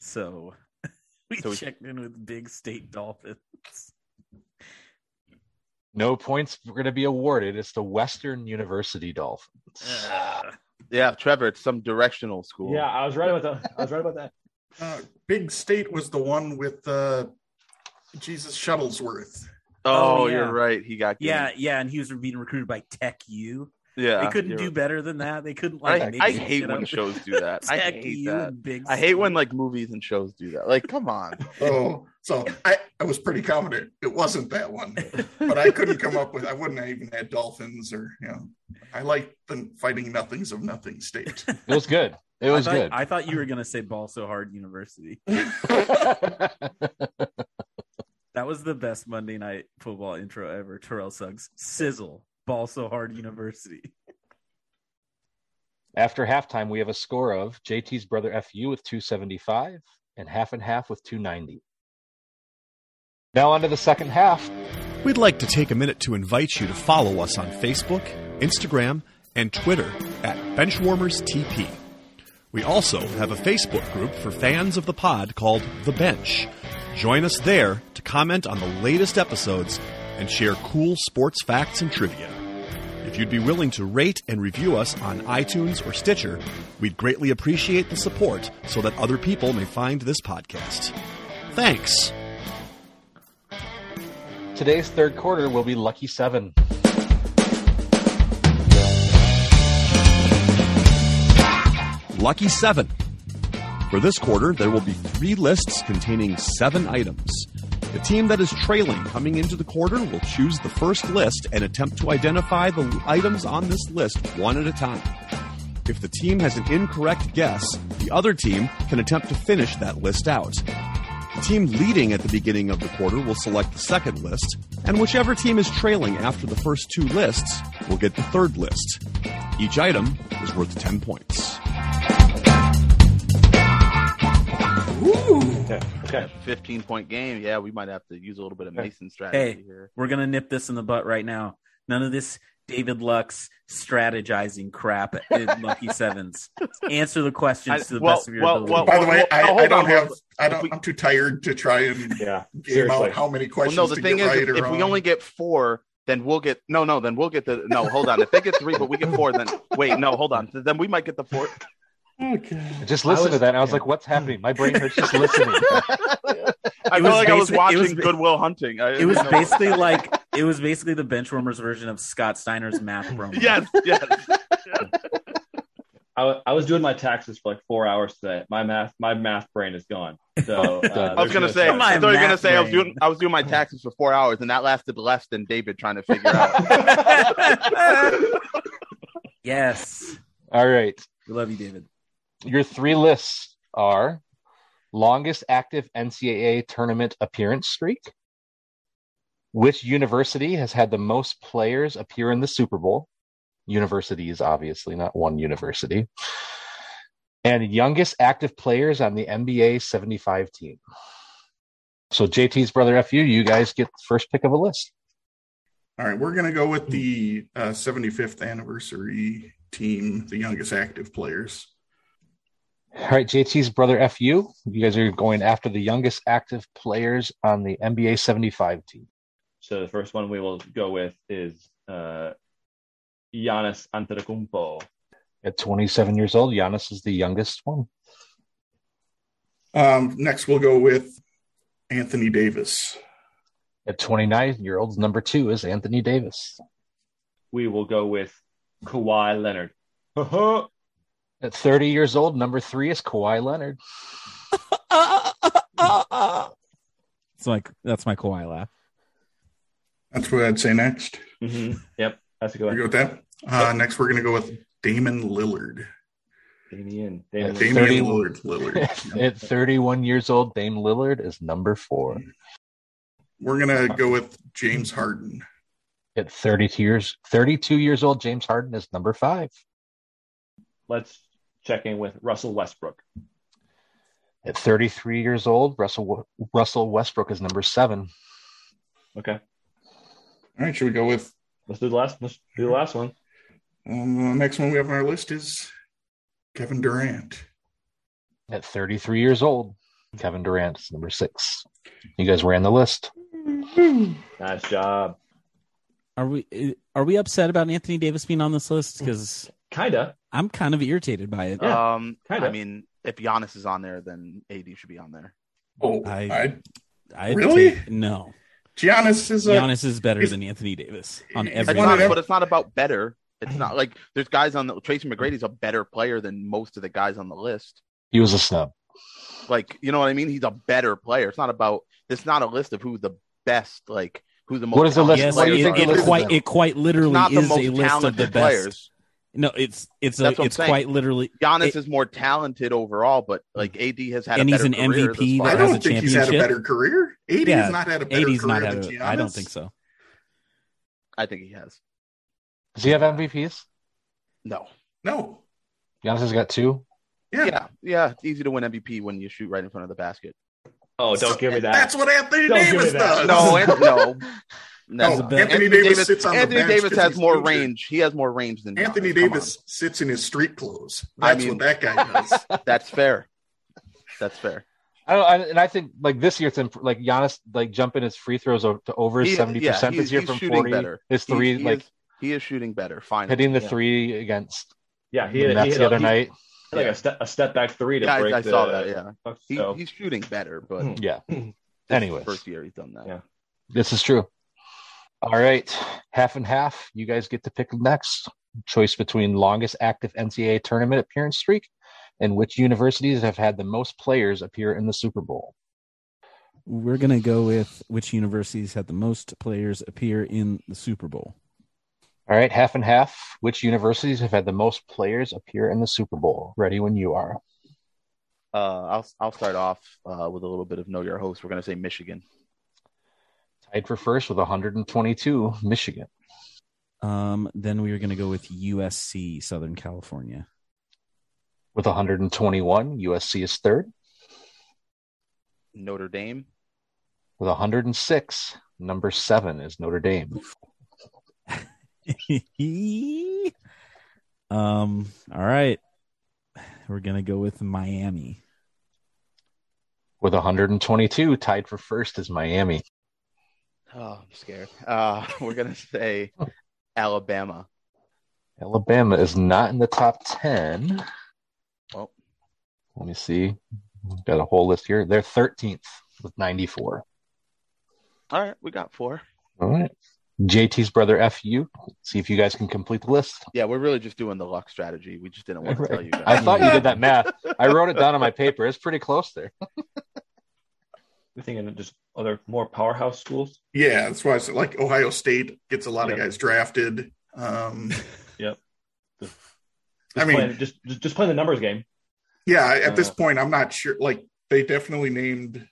So we So we- checked in with Big State Dolphins. No points are going to be awarded. It's the Western University Dolphins. Yeah, Trevor, it's some directional school. Yeah, I was right about that. I was right about that. Uh, Big State was the one with uh, Jesus Shuttlesworth. Oh, Oh, yeah. you're right. He got yeah, yeah, and he was being recruited by Tech U. yeah. they couldn't you're- do better than that. They couldn't I, like. make I hate when up. shows do that. I Tech hate U that. Big I hate when like movies and shows do that. Like, come on. Oh, so I, I was pretty confident it wasn't that one, but I couldn't come up with. I wouldn't have even had Dolphins or you know. I like the Fighting Nothings of Nothing State. It was good. It was I thought, good. I thought you were gonna say Ball So Hard University. That was the best Monday night football intro ever. Terrell Suggs, Sizzle, Ball So Hard University. After halftime, we have a score of JT's brother FU with 275 and half and half with 290. Now on to the second half. We'd like to take a minute to invite you to follow us on Facebook, Instagram, and Twitter at BenchwarmersTP. We also have a Facebook group for fans of the pod called The Bench. Join us there to comment on the latest episodes and share cool sports facts and trivia. If you'd be willing to rate and review us on iTunes or Stitcher, we'd greatly appreciate the support so that other people may find this podcast. Thanks. Today's third quarter will be Lucky Seven. Lucky 7. For this quarter, there will be three lists containing seven items. The team that is trailing coming into the quarter will choose the first list and attempt to identify the items on this list one at a time. If the team has an incorrect guess, the other team can attempt to finish that list out. The team leading at the beginning of the quarter will select the second list, and whichever team is trailing after the first two lists will get the third list. Each item is worth 10 points. Okay. Okay. 15 point game. Yeah, we might have to use a little bit of Mason strategy Hey. here. We're gonna nip this in the butt right now. None of this David Lux strategizing crap in Lucky Sevens. Answer the questions I- to the well, best of your well, ability. well, By the way, I, hold I don't on, have. I don't. We, I'm too tired to try and Yeah. game Seriously. out how many Well, questions no, the to thing get is, right or if we only get four, then we'll get no, no. Then we'll get the no. Hold on. If they get three, but we get four, then wait, no, hold on. Then we might get the four. Okay. I just listen to that and I was yeah. like, what's happening? My brain hurts just listening. I It feel was like I was watching was Good Will Hunting. I, it was you know. basically like it was basically the benchwarmers version of Scott Steiner's math room. yes, yes. I, I was doing my taxes for like four hours today. My math, my math brain is gone. So uh, I was gonna no say, I thought you were gonna math say I was doing I was doing my taxes for four hours, and that lasted less than David trying to figure out. yes. All right. We love you, David. Your three lists are longest active NCAA tournament appearance streak, which university has had the most players appear in the Super Bowl? Universities, obviously, not one university. And youngest active players on the NBA 75 team. So JT's brother FU, you guys get the first pick of a list. All right, we're gonna go with the uh, 75th anniversary team, the youngest active players. All right, JT's brother FU, you guys are going after the youngest active players on the NBA 75 team. So the first one we will go with is uh, Giannis Antetokounmpo. At 27 years old, Giannis is the youngest one. Um, next, we'll go with Anthony Davis. At 29 year olds, number two is Anthony Davis. We will go with Kawhi Leonard. At 30 years old, number three is Kawhi Leonard. It's like that's my Kawhi laugh. That's what I'd say next. hmm Yep, that's a good We one. go with that. Uh, next, we're gonna go with Damon Lillard. Damian. At Damian. Damian 30 Lillard. Lillard. At 31 years old, Dame Lillard is number four. We're gonna go with James Harden. At 32 years, 32 years old, James Harden is number five. Let's check in with Russell Westbrook. At 33 years old, Russell Russell Westbrook is number seven. Okay, All right, should we go with let's do the last. Let's do the last one. um, the next one we have on our list is Kevin Durant. At 33 years old, Kevin Durant is number six. You guys ran the list. Nice job. Are we uh, are we upset about Anthony Davis being on this list? Mm. Because Kinda. I'm kind of irritated by it. Yeah, um, um, kinda. I mean, if Giannis is on there, then AD should be on there. Oh, I- I, I Really? take- no. Giannis is a Giannis is better he's- than Anthony Davis on every. It's not, but it's not about better. It's not like there's guys on the Tracy mm. McGrady's a better player than most of the guys on the list. He was a snub. Like, you know what I mean? He's a better player. It's not about. It's not a list of who's the best. Like, who's the most. What is the list? talented Yes, What do you it, the it list quite it quite literally is a list of the talented best. players. No, it's it's a, That's what it's saying. quite literally. Giannis it- is more talented overall, but like AD has had, And a he's an MVP thus far. I that has don't a think he's had a championship. better career. AD Yeah, has not had a better 80's career not than had. Giannis. A, I don't think so. I think he has. Does he have MVPs? No. No. Giannis has got two. Yeah. Yeah, yeah. It's easy to win MVP when you shoot right in front of the basket. Oh, don't give me that. That's what Anthony Don't Davis does. No, and, no. No, No, Anthony Davis sits on the Anthony bench Davis 'cause has more injured. range. He has more range than Anthony Giannis. Davis sits in his street clothes. That's I mean- what that guy does. That's fair. That's fair. I don't, I, and I think like this year, it's imp- like Giannis like jumping his free throws to over seventy yeah, percent this year from forty. better. His three he like is, he is shooting better. Finally, hitting the Yeah. three against Yeah, he the hit, Nets he the other he- night. Like a step a step back three to Yeah, break I the. saw that, yeah. he, So he's shooting better, but Hmm. Yeah. this is Anyways, the first year he's done that. Yeah. this is true. All right, half and half. You guys get to pick next. Choice between longest active NCAA tournament appearance streak and which universities have had the most players appear in the Super Bowl. We're gonna go with which universities had the most players appear in the Super Bowl. All right, half and half. Which universities have had the most players appear in the Super Bowl? Ready when you are. Uh, I'll I'll start off uh, with a little bit of know your host. We're gonna say Michigan. Tied for first with 122, Michigan. Um, then we are gonna go with USC, Southern California. With 121, USC is third. Notre Dame. With 106, number seven is Notre Dame. um. All right. We're gonna go with Miami. With 122, tied for first is Miami. Oh, I'm scared. Uh, we're gonna say Alabama. Alabama is not in the top 10. Well, Let me see. Got a whole list here. They're 13th with 94. all right, we got four. All right. JT's brother FU. See if you guys can complete the list. Yeah, we're really just doing the luck strategy. We just didn't want to tell you guys. I thought you did that math. I wrote it down on my paper. It's pretty close there. We're thinking of just other more powerhouse schools. Yeah, that's why I said like Ohio State gets a lot of guys drafted. Um, Yep. Just I mean, playing, just, just just playing the numbers game. yeah, at this Uh, point, I'm not sure. Like, they definitely named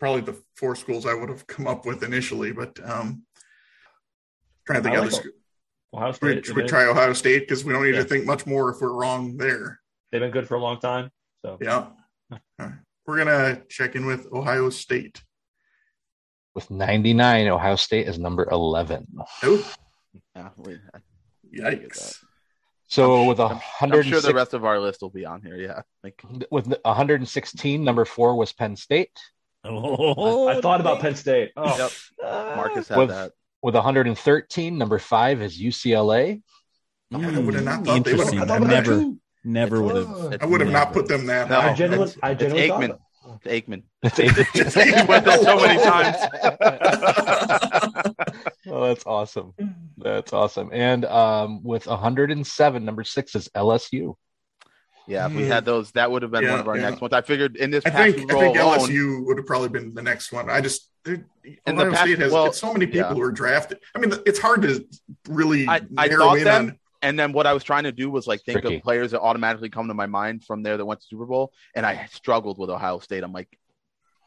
probably the four schools I would have come up with initially, but um, trying to think I other like schools. Ohio We, State. we they've, try Ohio State because we don't need Yeah. to think much more if we're wrong there. they've been good for a long time. So Yeah. All right. We're gonna check in with Ohio State. With 99, Ohio State is number 11. Oh, Yeah, we, yikes! So I'm with su- a I'm, I'm sure the rest of our list will be on here. Yeah, like with 116, number four was Penn State. Oh, I, I thought about Penn State. Oh, Yep. Marcus had With- that. With 113, number five is UCLA. I would have not thought they would have. I I, never, never would have. I would have not put them that No, high. I genuinely, I It's genuinely thought Aikman. It's Aikman. It's He went there so many times. oh, that's awesome. That's awesome. And um, with 107, number six is LSU. Yeah, if we hmm. had those, that would have been Yeah, one of our yeah. next ones. I figured in this I past think I think alone, LSU would have probably been the next one. I just there- In the past- State has well, so many people yeah. who are drafted. I mean, it's hard to really I- I narrow thought in them, on. and then what I was trying to do was like think Tricky. of players that automatically come to my mind from there that went to Super Bowl, and I struggled with Ohio State. I'm like,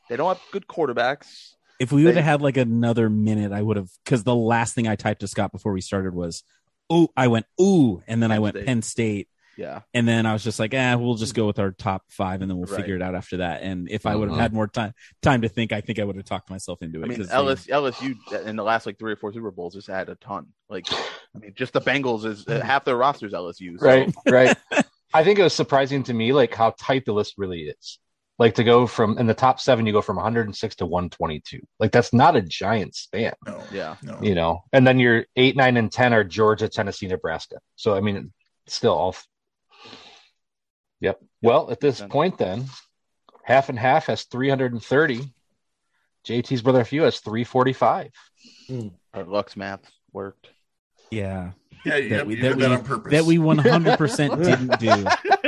they don't have good quarterbacks. If we would have had like another minute, I would have because the last thing I typed to Scott before we started was, "Oh," I went "ooh," and then I went State. Penn State, Yeah, and then I was just like, "eh, we'll just go with our top five, and then we'll Right. figure it out after that." And if I would have had more time time to think, I think I would have talked myself into it. I mean 'cause LS, LSU in the last like three or four Super Bowls just had a ton. Like, I mean, just the Bengals is uh, half their rosters LSU. So. Right, right. I think it was surprising to me, like how tight the list really is. Like to go from in the top seven, you go from 106 to 122. Like that's not a giant span, No, Yeah, no. you know. And then your eight, nine, and ten are Georgia, Tennessee, Nebraska. So I mean, still all. Yep. Well, at this Then- point, then half and half has 330. JT's brother few has 345. Hmm. our Lux math worked. yeah, Yeah, you, that we you that did we, that on purpose. that we one hundred percent didn't do.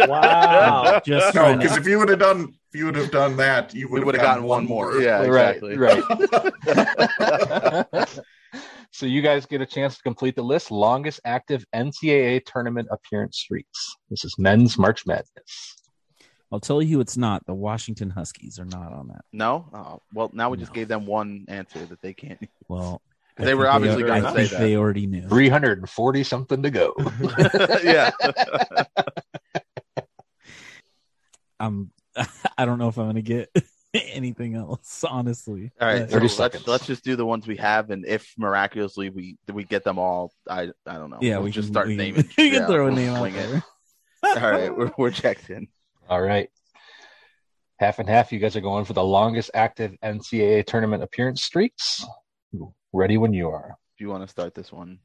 Wow. Just no, because if you would have done if you would have done that, you would would have gotten one more. Yeah, exactly. Right. Right. so you guys get a chance to complete the list. Longest active NCAA tournament appearance streaks. This is men's March Madness. I'll tell you, it's not. The Washington Huskies are not on that. No, oh, well, now we just No. gave them one answer that they can't. Well, They I think were obviously I gonna think say that. They already knew. 340 something to go. yeah, I'm. I don't know if I'm going to get anything else. Honestly. All right, But- so 30 let's let's just do the ones we have, and if miraculously we we get them all, I I don't know. yeah, We'll we just can, start we, naming. We can Yeah, throw a name out swing it. there. All right, we're we're checked in. All right. Half and half. You guys are going for the longest active NCAA tournament appearance streaks. Ready when you are. If you want to start this one,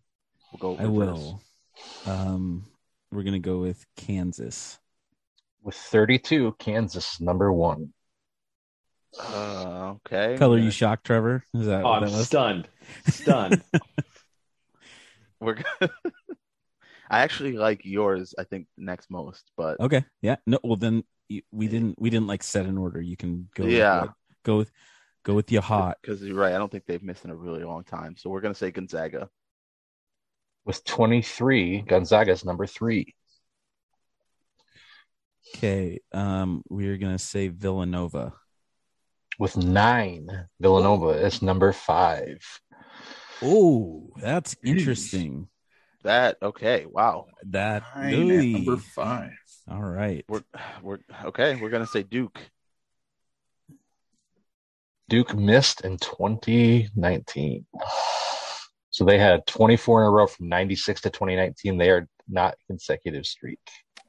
we'll go. I reverse. will. Um, we're gonna go with Kansas. With 32, Kansas is number one. Uh, okay. Color Okay. you shocked, Trevor? Is that Oh, what I'm that stunned. Stunned. We're. Gonna... I actually like yours. I think next most, but Okay. Yeah. No. Well, then we didn't. We didn't like set an order. You can go. Yeah. With, go with. Go with your hot. because you're right. I don't think they've missed in a really long time. So we're gonna say Gonzaga. With 23, Gonzaga is number three. Okay. Um, we're gonna say Villanova. With nine, Villanova is number five. Oh, that's interesting. That okay? Wow. That. Nine at number five. All right. We're we're okay. We're gonna say Duke. Duke missed in 2019. So they had 24 in a row from 96 to 2019. They are not consecutive streak.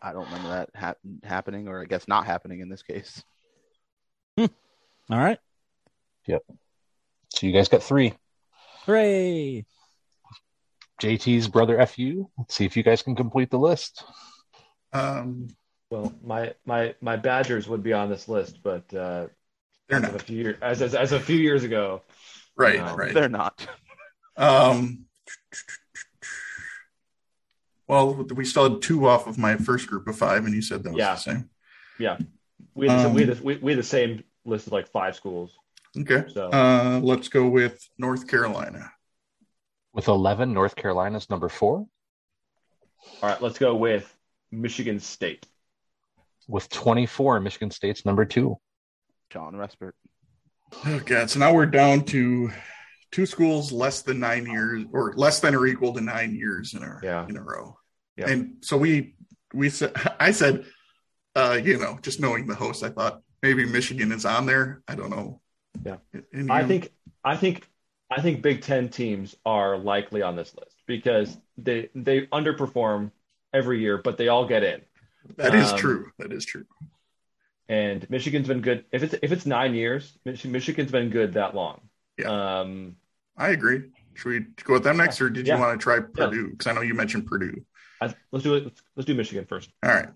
I don't remember that hap- happening, or I guess not happening in this case. All right. Yep. So you guys got three. Hooray. JT's brother FU. Let's see if you guys can complete the list. Um, Well, my my my Badgers would be on this list, but uh, they're as of a few years as, as as a few years ago, right. No. Right. They're not. Um, well, we still had two off of my first group of five, and you said that was Yeah. the same. Yeah, we had, the- we, Um, had the, we, we had the same list of like five schools. Okay. So Uh, let's go with North Carolina. With 11, North Carolina's number four. all right, let's go with Michigan State. With 24, Michigan State's number two. Shawn Respert. Okay, So now we're down to two schools less than nine years, or less than or equal to nine years in a Yeah. in a row. Yeah. And so we we said I said, uh, you know, just knowing the host, I thought maybe Michigan is on there. I don't know. Yeah. And I think I think I think Big Ten teams are likely on this list because they they underperform every year, but they all get in. that is um, true. That is true. And Michigan's been good. If it's if it's nine years, Mich- Michigan's been good that long. Yeah. Um, I agree. Should we go with them next, or did you want to try Purdue? Because I know you mentioned Purdue. I, let's do it. Let's, let's do Michigan first. All right,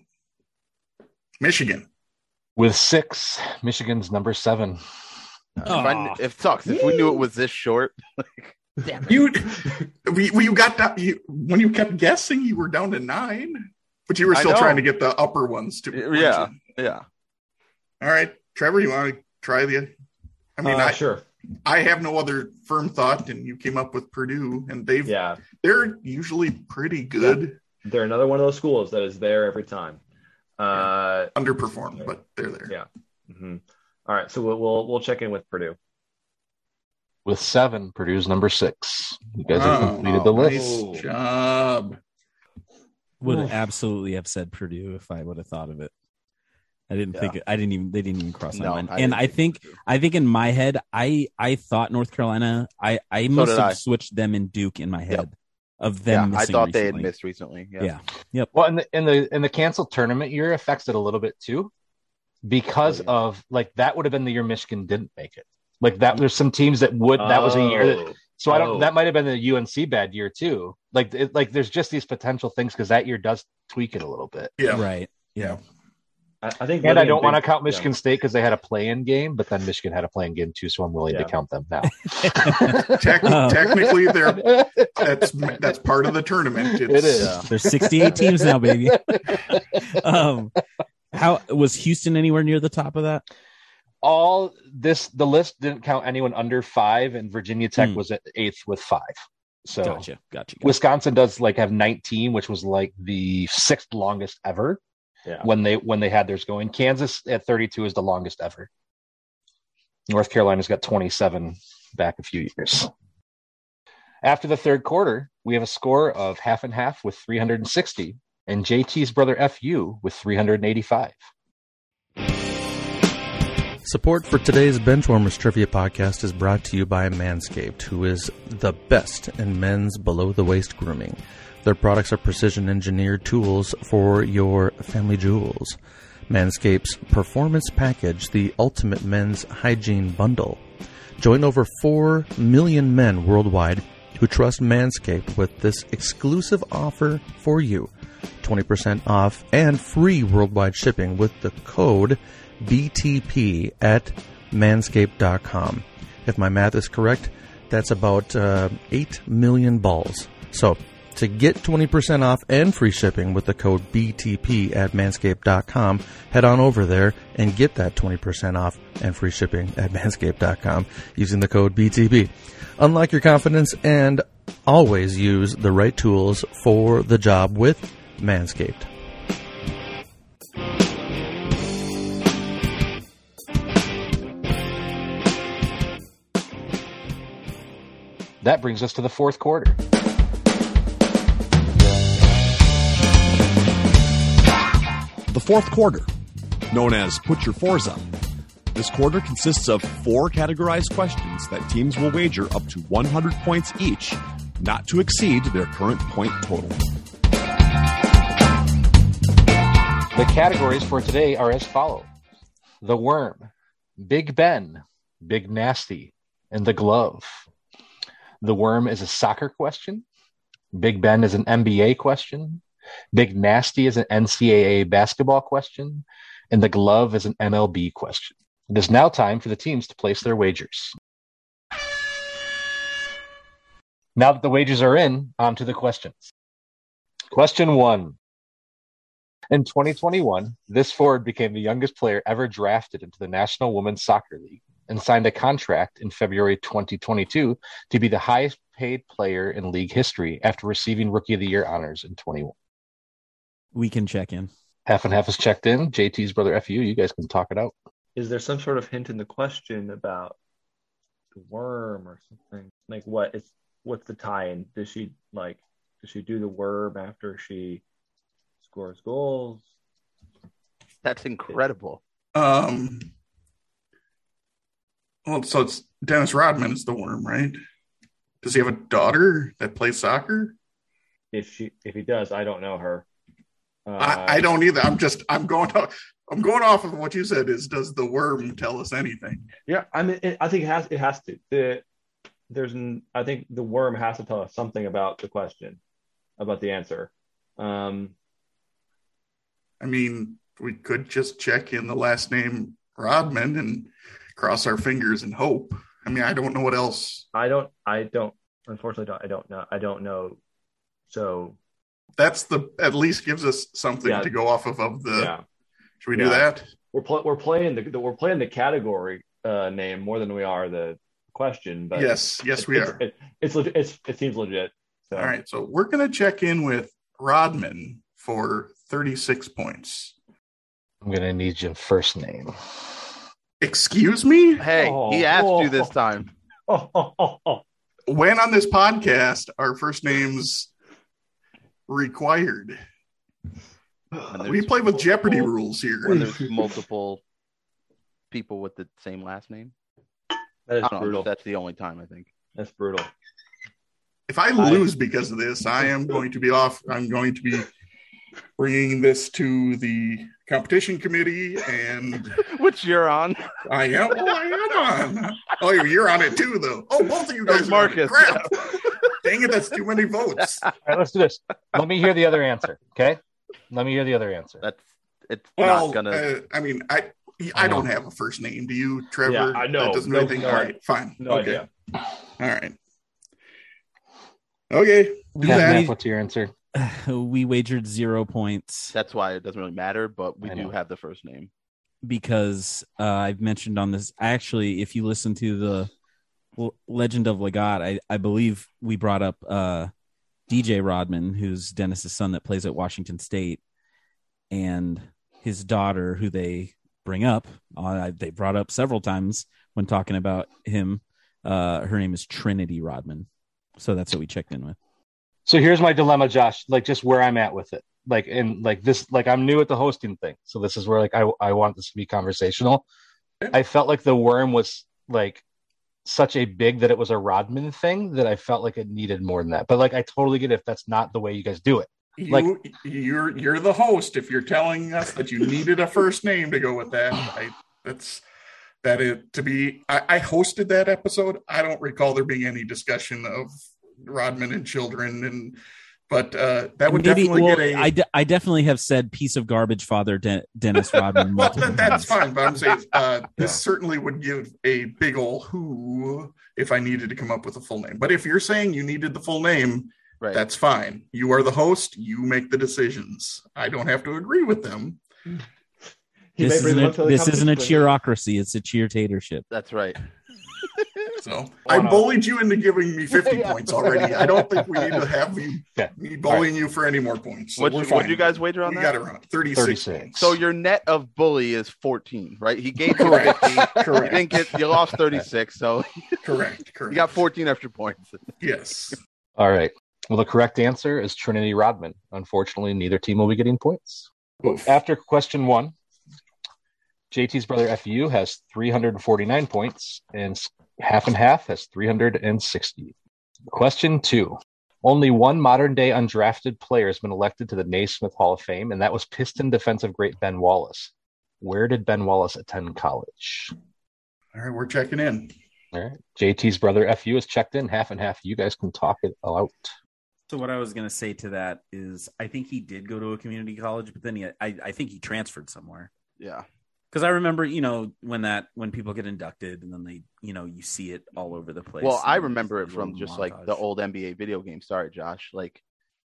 Michigan. With six, Michigan's number seven. Uh, if, I, if it sucks, if we knew it was this short, You, we, we you got that you, when you kept guessing, you were down to nine, but you were still trying to get the upper ones to. Yeah. yeah. All right, Trevor, you want to try the? I mean, Uh, I sure. I have no other firm thought, and you came up with Purdue, and they've Yeah, they're usually pretty good, they're another one of those schools that is there every time. Uh, underperformed, but they're there. Yeah. mhm. All right, so we'll, we'll we'll check in with Purdue. With seven, Purdue's number six. You guys have Oh, completed the nice list. job. Would Oof. absolutely have said Purdue if I would have thought of it. I didn't Yeah. think it, I didn't even they didn't even cross my No, mind. I and I think I think in my head I I thought North Carolina I I must did have I. switched them and Duke in my head Yep. Of Yeah, them. I missing thought they had missed recently. Yeah. Yeah. Well, in the in the in the canceled tournament year affects it a little bit too, because Oh, yeah. of like that would have been the year Michigan didn't make it. Like that, there's some teams that would. That was a year that. Oh, So I don't. Oh. That might have been the UNC bad year too. Like it, like there's just these potential things because that year does tweak it a little bit. Yeah, Right. Yeah. I, I think. And I don't want to count Michigan State because they had a play-in game, but then Michigan had a play-in game too, so I'm willing Yeah. to count them now. Tec- Oh. technically, they're that's that's part of the tournament. It's, It is. Yeah. There's 68 teams now, baby. um, how was Houston anywhere near the top of that? All this, the list didn't count anyone under five, and Virginia Tech Hmm. was at eighth with five. So Gotcha. Gotcha. gotcha. Wisconsin does like have 19, which was like the sixth longest ever Yeah. when they when they had theirs going. Kansas at 32 is the longest ever. North Carolina's got 27 back a few years. After the third quarter, we have a score of half and half with 360, and JT's brother FU with 385. Support for today's Benchwarmers Trivia podcast is brought to you by Manscaped, who is the best in men's below the waist grooming. Their products are precision engineered tools for your family jewels. Manscaped's Performance Package, the ultimate men's hygiene bundle. Join over 4 million men worldwide who trust Manscaped with this exclusive offer for you 20% off and free worldwide shipping with the code BTP at manscaped.com. If my math is correct, that's about uh, 8 million balls. So, to get 20% off and free shipping with the code BTP at manscaped.com, head on over there and get that 20% off and free shipping at manscaped.com using the code BTP. Unlock your confidence and always use the right tools for the job with Manscaped. That brings us to the fourth quarter. Fourth quarter, known as Put Your Fours Up. This quarter consists of four categorized questions that teams will wager up to 100 points each, not to exceed their current point total. The categories for today are as follows The Worm, Big Ben, Big Nasty, and The Glove. The Worm is a soccer question. Big Ben is an NBA question. Big Nasty is an NCAA basketball question. And The Glove is an MLB question. It is now time for the teams to place their wagers. Now that the wagers are in, on to the questions. Question one. In 2021, this forward became the youngest player ever drafted into the National Women's Soccer League and signed a contract in February 2022 to be the highest paid player in league history after receiving Rookie of the Year honors in 21. We can check in. Half and half is checked in. JT's brother FU, you guys can talk it out. Is there some sort of hint in the question about the worm or something? Like what is what's the tie-in? Does she like does she do the worm after she scores goals? That's incredible. Um. Well, so it's Dennis Rodman is the worm, right? Does he have a daughter that plays soccer? If she if he does, I don't know her. Uh, I, I don't either. I'm just I'm going off I'm going off of what you said. Is does the worm tell us anything? Yeah, I mean, it, I think it has. It has to. The there's, an, I think the worm has to tell us something about the question, about the answer. Um, I mean, we could just check in the last name Rodman and cross our fingers and hope. I mean, I don't know what else. I don't. I don't. Unfortunately, don't, I don't know. I don't know. So That's the at least gives us something Yeah. to go off of. Of the yeah, should we do that? we're pl- we're playing the, the we're playing the category uh, name more than we are the question. But yes, yes, we it's, are. It, it's. It's, it seems legit. So. All right, so we're gonna check in with Rodman for 36 points. I'm going to need your first name. Excuse me? Hey, Oh, he asked oh. you this time. Oh, oh, oh, oh. When on this podcast our first names required? We play with Jeopardy rules here. when there's multiple people with the same last name. That is I know. brutal. That's the only time I think. That's brutal. If I lose because of this, I am going to be off. I'm going to be bringing this to the competition committee, and Which you're on. I am. Oh, I am on. Oh, you're- you're on it too, though. Oh, both of you guys. Those are on it. Marcus. Crap. Dang it, that's too many votes. All right, let's do this. Let me hear the other answer. Okay. Let me hear the other answer. That's it's Well, not gonna. uh, I mean, I I don't have a first name. Do you, Trevor? Yeah, I know. That doesn't do No- anything. no- All right, fine. No okay. idea. All right. Okay. Do We- Half and that. half, what's your answer? we wagered zero points that's why it doesn't really matter. But we do have the first name. because uh, I've mentioned on this. Actually, if you listen to the L- Legend of Legat, I, I believe we brought up uh, DJ Rodman, who's Dennis's son that plays at Washington State, and his daughter, who they bring up. Uh, they brought up several times when talking about him. Uh, her name is Trinity Rodman, so that's what we checked in with. So here's my dilemma, Josh. Like just where I'm at with it. Like and like this. Like I'm new at the hosting thing, so this is where like I I want this to be conversational. I felt like the worm was like such a big that it was a Rodman thing that I felt like it needed more than that. But like I totally get if that's not the way you guys do it. You, Like- you're you're the host. If you're telling us that you needed a first name to go with that, I that's that it to be. I, I hosted that episode. I don't recall there being any discussion of Rodman and children, and but uh, that would Maybe- definitely well, get a. I, de- I definitely have said piece of garbage father De- Dennis Rodman. well, that, that's fine, but I'm saying uh, this certainly would give a big ol' who if I needed to come up with a full name. But if you're saying you needed the full name, Right. that's fine. You are the host. You make the decisions. I don't have to agree with them. He This isn't, a, up to the this isn't a competition. cheerocracy. It's a cheer cheertatorship. That's right. So I bullied you into giving me 50 Yeah. points already. I don't think we need to have you Yeah. me bullying you for any more points. So What we're you, fine. what you guys wager on we that? got around 36. 36. So your net of bully is 14, right? He gave you Correct. 50. You Correct. didn't get. You lost 36, so Correct. Correct. you got 14 extra points. Yes. All right. Well, the correct answer is Trinity Rodman. Unfortunately, neither team will be getting points. Oof. After question one, JT's brother FU has 349 points, and half and half has 360. Question two Only one modern day undrafted player has been elected to the Naismith Hall of Fame, and that was Piston defensive great Ben Wallace. Where did Ben Wallace attend college? All right, we're checking in. All right. JT's brother FU is checked in, half and half. You guys can talk it out. So what I was going to say to that is, I think he did go to a community college, but then he, I, I think he transferred somewhere. Yeah. Because I remember, you know, when that when people get inducted and then they, you know, you see it all over the place. Well, I remember it from just like the old NBA video game. Sorry, Josh. Like,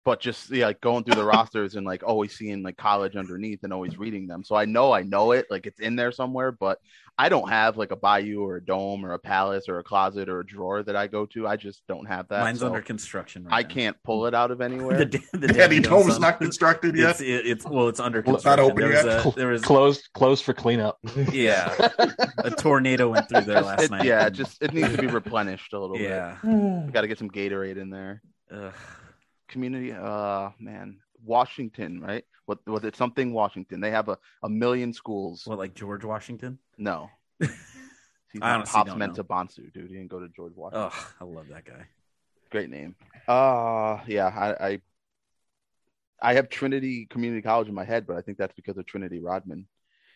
but just yeah, like going through the rosters and like always seeing like college underneath and always reading them. So I know I know it, like it's in there somewhere, but I don't have like a bayou or a dome or a palace or a closet or a drawer that I go to. I just don't have that. Mine's so under construction. Right I now. can't pull it out of anywhere. The, da- the Daddy Dome's Dome's not constructed It's, yet. it, it's well, it's under Well, it's not open there was yet. a there was Closed, closed for cleanup. yeah, a tornado went through there last It- night. yeah, it just it needs to be replenished a little yeah. bit. Got to get some Gatorade in there. Ugh. Community, uh, man, Washington, right? What was it? Something Washington. They have a, a million schools. What like George Washington? No, he's I not honestly Pops don't know. Mensah-Bonsu, dude. He didn't go to George Washington. Oh, I love that guy. Great name. Uh yeah, I, I I have Trinity Community College in my head, but I think that's because of Trinity Rodman.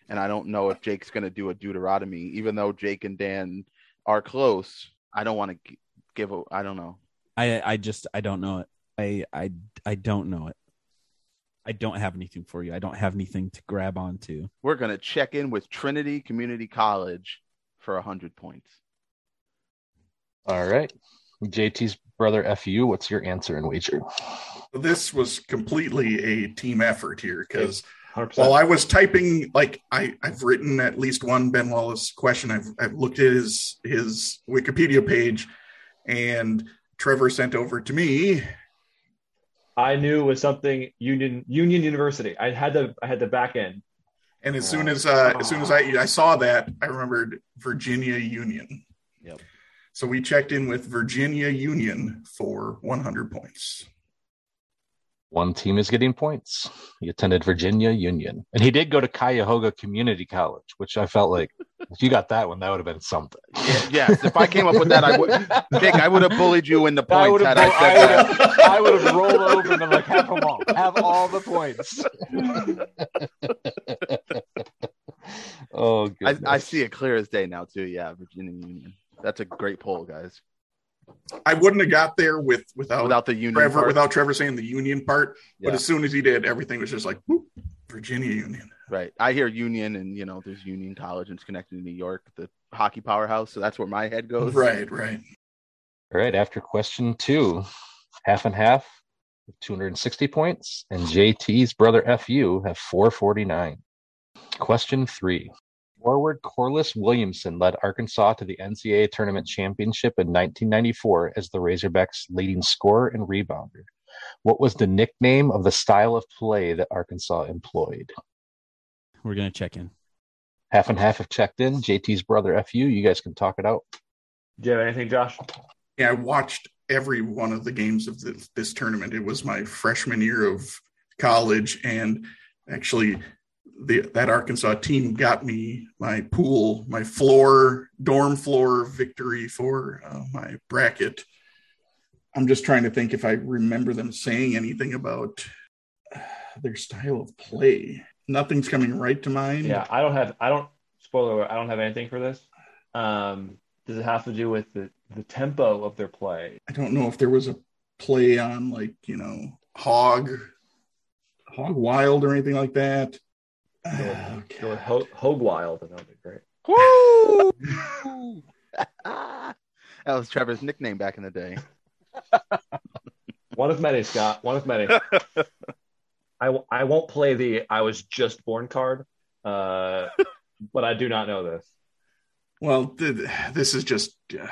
And I don't know if Jake's gonna do a Deuteronomy, even though Jake and Dan are close. I don't want to give a. I don't know. I I just I don't know it. I I I don't know it. I don't have anything for you. I don't have anything to grab onto. We're gonna check in with Trinity Community College for hundred points. All right. JT's brother FU, what's your answer and wager? This was completely a team effort here because while I was typing, like I, I've written at least one Ben Wallace question. I've, I've looked at his his Wikipedia page, and Trevor sent over to me. I knew it was something Union Union University. I had the I had the back end. And as soon as uh, as soon as I I saw that, I remembered Virginia Union. Yep. So we checked in with Virginia Union for 100 points. One team is getting points. He attended Virginia Union. And he did go to Cuyahoga Community College, which I felt like if you got that one, that would have been something. Yes, if I came up with that, I would. Jake, I would have bullied you in the points would had have, I said I would have, I would have rolled over and been like, have them all. Have all the points. oh, I. I see it clear as day now too. Yeah, Virginia Union. That's a great poll, guys. I wouldn't have got there with without, Without the Union, Trevor part. without Trevor saying the Union part. Yeah. But as soon as he did, everything was just like whoop, Virginia Union. right? I hear Union, and you know, there's Union College, and it's connected to New York, the hockey powerhouse. So that's where my head goes. Right, right. All right, after question two, half and half, 260 points, and JT's brother FU have 449. Question three. Forward Corliss Williamson led Arkansas to the NCAA tournament hmm. championship in 1994 as the Razorbacks' leading scorer and rebounder. What was the nickname of the style of play that Arkansas employed? We're gonna check in. Half and half have checked in. JT's brother FU, you guys can talk it out. Do you have anything, Josh? Yeah, I watched every one of the games of this, this tournament. It was my freshman year of college, and actually, the that Arkansas team got me my pool, my floor, dorm floor victory for uh, my bracket. I'm just trying to think if I remember them saying anything about uh, their style of play. Nothing's coming right to mind. Yeah, I don't have. I don't. Spoiler: alert, I don't have anything for this. Um, does it have to do with the the tempo of their play? I don't know if there was a play on like you know hog, hog wild or anything like that. Ah, Go with Ho- Hogg Wild, and that would be great. Woo! that was Trevor's nickname back in the day. One of many, Scott. One of many. I, w- I won't play the I was just born card, uh, but I do not know this. Well, th- this is just. Uh,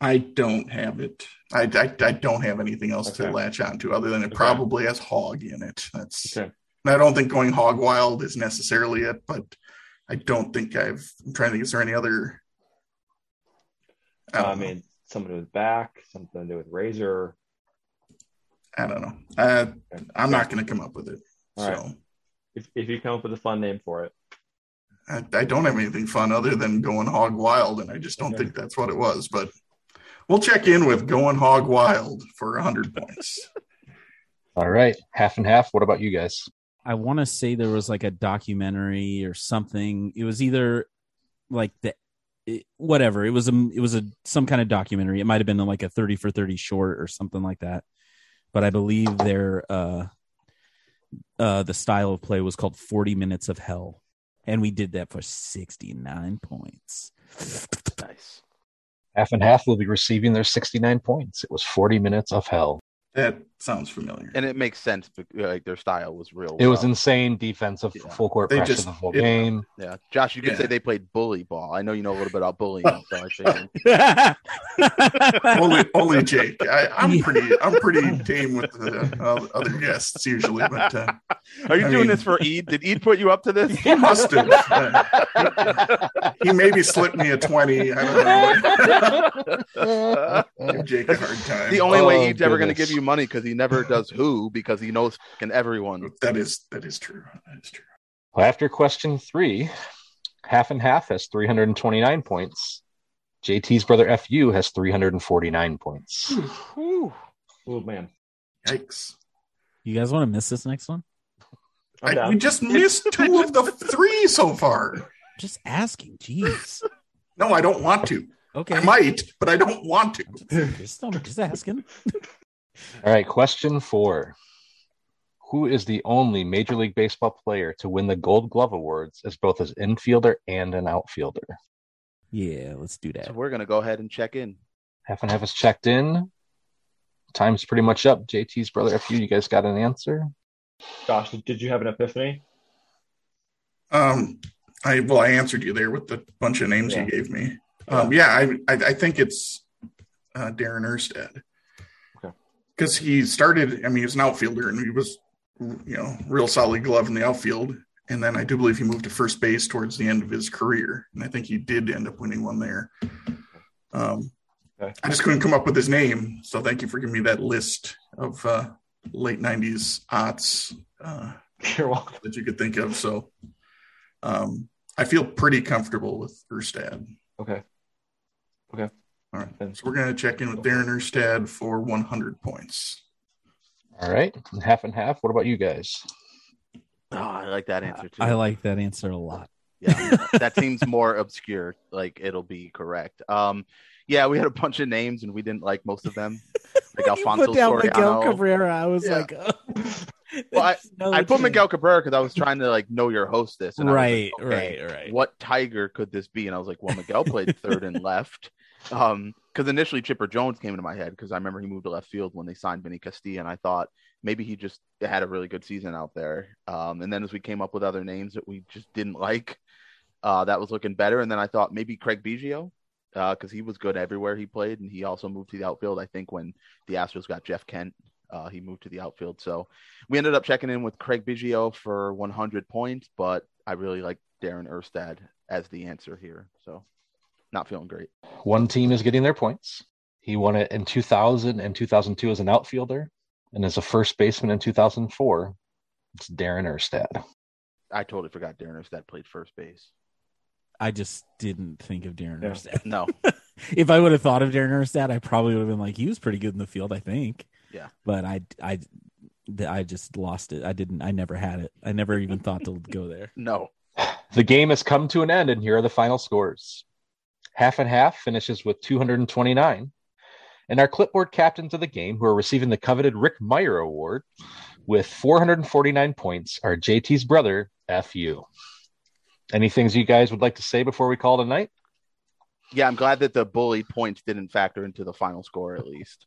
I don't have it. I, I, I don't have anything else Okay. to latch onto other than it Okay. probably has hog in it. That's. Okay. I don't think going hog wild is necessarily it, but I don't think I've. I'm trying to think. Is there any other? I, I, don't know. mean, something with back, something to do with razor. I don't know. Uh, I'm not going to come up with it. All so right. If, if you come up with a fun name for it, I, I don't have anything fun other than going hog wild, and I just don't Okay. think that's what it was. But we'll check in with going hog wild for 100 points. All right, half and half. What about you guys? I want to say there was like a documentary or something. It was either like the it, whatever. It was a it was a some kind of documentary. It might have been like a 30 for 30 short or something like that. But I believe their uh uh the style of play was called 40 minutes of hell. And we did that for 69 points. Nice. Half and half will be receiving their 69 points. It was 40 minutes of hell. That sounds familiar. And it makes sense. bec- Like their style was real. It was insane defensive, Yeah. full court They pressure just- the whole it- game. Yeah, Josh, you could Yeah. say they played bully ball. I know you know a little bit about bullying, so I figured. only, only Jake. I, I'm pretty, I'm pretty tame with the uh, other guests usually, but uh, Are you I doing mean- this for Eid? Did Eid put you up to this? he must have. Uh, he maybe slipped me a twenty. I don't know. Give Jake a hard time. the only Oh, way Eid's ever going to give you money because he never does who because he knows fucking everyone. that is that is true. That is true. Well, after question three, half and half has 329 points. JT's brother FU has 349 points. Oh man, Yikes! You guys want to miss this next one? I'm I, down. we just missed two of the three so far. Just asking. Jeez. No, I don't want to. Okay. I might, but I don't want to. Just, I'm just asking. All right, question four. Who is the only Major League Baseball player to win the Gold Glove Awards as both an infielder and an outfielder? Yeah, let's do that. So we're going to go ahead and check in. Half and half is checked in. Time's pretty much up. JT's brother FU, you guys got an answer? Josh, did you have an epiphany? Um, I well, I answered you there with the bunch of names Yeah. you gave me. Um, yeah, I, I I think it's uh, Darren Erstad. Because he started, I mean, he was an outfielder and he was, you know, real solid glove in the outfield. And then I do believe he moved to first base towards the end of his career, and I think he did end up winning one there. Um, Okay. I just couldn't come up with his name, so thank you for giving me that list of uh, late '90s aughts. Uh, that you could think of. So um, I feel pretty comfortable with Erstad. Okay. Okay. All right. So we're going to check in with Darren Erstad for 100 points. All right, half and half. What about you guys? Oh, I like that answer too. I like that answer a lot. yeah, that seems more obscure. Like it'll be correct. Um, yeah, we had a bunch of names and we didn't like most of them. Like Alfonso put Soriano. Miguel Cabrera. I was Yeah. like, oh. Well, I- No I put. Miguel Cabrera because I was trying to like know your hostess. And Right, like, okay, right, right. What Tiger could this be? And I was like, well, Miguel played third and left. Um, because initially Chipper Jones came into my head because I remember he moved to left field when they signed Vinny Castilla, and I thought maybe he just had a really good season out there. Um, and then as we came up with other names that we just didn't like, uh, that was looking better. And then I thought maybe Craig Biggio, because he was good everywhere he played, and he also moved to the outfield. I think when the Astros got Jeff Kent, uh, he moved to the outfield. So we ended up checking in with Craig Biggio for 100 points, but I really like Darren Erstad as the answer here. So not feeling great. One team is getting their points. He won it in 2000 and 2002 as an outfielder, and as a first baseman in 2004. It's Darren Erstad. I totally forgot Darren Erstad played first base. I just didn't think of Darren Yeah. Erstad. No, if I would have thought of Darren Erstad, I probably would have been like, he was pretty good in the field, I think. Yeah. But I, I, I just lost it. I didn't. I never had it. I never even thought to go there. no. The game has come to an end, and here are the final scores. Half and half finishes with 229. And our clipboard captains of the game, who are receiving the coveted Rick Meyer Award with 449 points, are JT's brother, FU. Any things you guys would like to say before we call tonight? Yeah, I'm glad that the bully points didn't factor into the final score at least.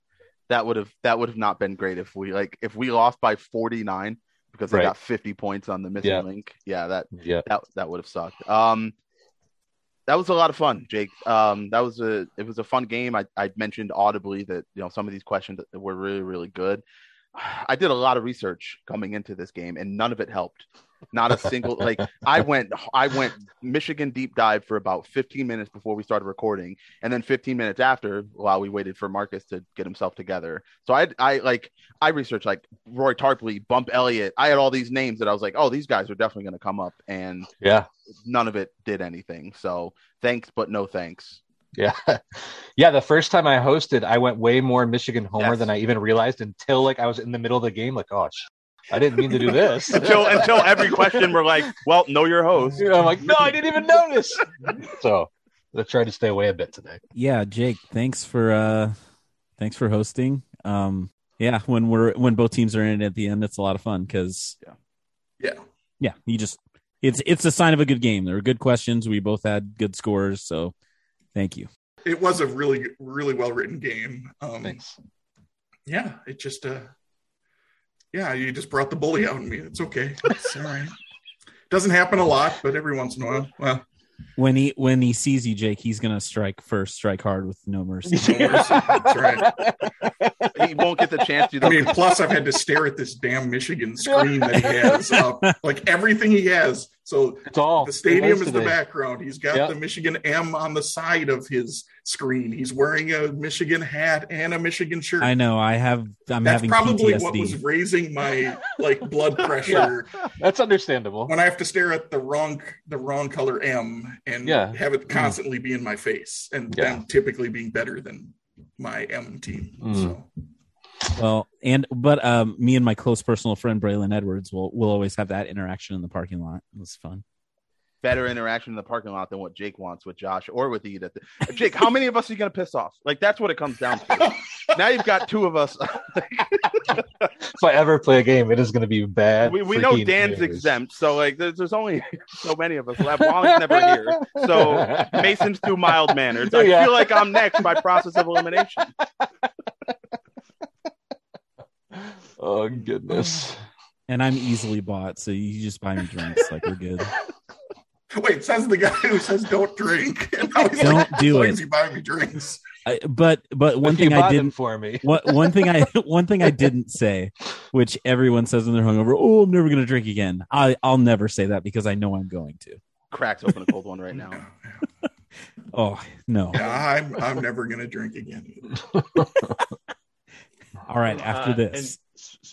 That would have that would have not been great if we like if we lost by 49 because they Right. got 50 points on the missing Yeah. link. Yeah, that Yeah. that that would have sucked. Um, that was a lot of fun, Jake. Um, that was a it was a fun game. I I mentioned audibly that you know some of these questions were really really good. I did a lot of research coming into this game, and none of it helped. Not a single like I went I went Michigan deep dive for about 15 minutes before we started recording, and then 15 minutes after while we waited for Marcus to get himself together. So I I like I researched like Roy Tarpley, Bump Elliott. I had all these names that I was like, oh, these guys are definitely going to come up, and Yeah. none of it did anything. So thanks, but no thanks. Yeah. Yeah. The first time I hosted, I went way more Michigan homer Yes. than I even realized until like I was in the middle of the game. Like, oh, sh- I didn't mean to do this. until until every question we're like, well, know your host. You know, I'm like, no, I didn't even notice. so I tried to stay away a bit today. Yeah, Jake, thanks for uh thanks for hosting. Um yeah, when we're when both teams are in it at the end, it's a lot of fun because Yeah. yeah, you just it's it's a sign of a good game. There were good questions. We both had good scores, so thank you. It was a really, really well written game. Um, Thanks. yeah, it just, uh, yeah, you just brought the bully out in me. It's okay. It's all right. Doesn't happen a lot, but every once in a while. Well, When he when he sees you, Jake, he's gonna strike first, strike hard with no mercy. no mercy. That's right. He won't get the chance to. I mean, plus I've had to stare at this damn Michigan screen that he has up, like everything he has. So It's all the stadium is the today. background. He's got Yep. the Michigan M on the side of his screen. He's wearing a Michigan hat and a Michigan shirt. I know. I have. I'm That's having probably PTSD. what was raising my like blood pressure That's understandable. when I have to stare at the wrong the wrong color M and Yeah. have it constantly be in my face, and Yeah. them typically being better than my M team. Mm. So Well, and but um, me and my close personal friend Braylon Edwards will will always have that interaction in the parking lot. It was fun. better interaction in the parking lot than what Jake wants with Josh or with Edith. Jake, how many of us are you going to piss off? Like that's what it comes down to. now you've got two of us. If I ever play a game, it is going to be bad. we we know Dan's news. exempt, so like there's, there's only so many of us left. Walling's never here, so Mason's too mild mannered. I Yeah. feel like I'm next by process of elimination. Oh goodness. And I'm easily bought, so you just buy me drinks. Like we're good. wait, says the guy who says don't drink. And Don't like, do it." is he buying me drinks? I, but but one But thing I didn't for me. what one thing I one thing I didn't say, which everyone says when they're hungover, oh, I'm never gonna drink again. I I'll never say that because I know I'm going to. Cracks open a cold one right now. Oh no! Yeah, I'm I'm never gonna drink again. All right, after Uh, this, And s-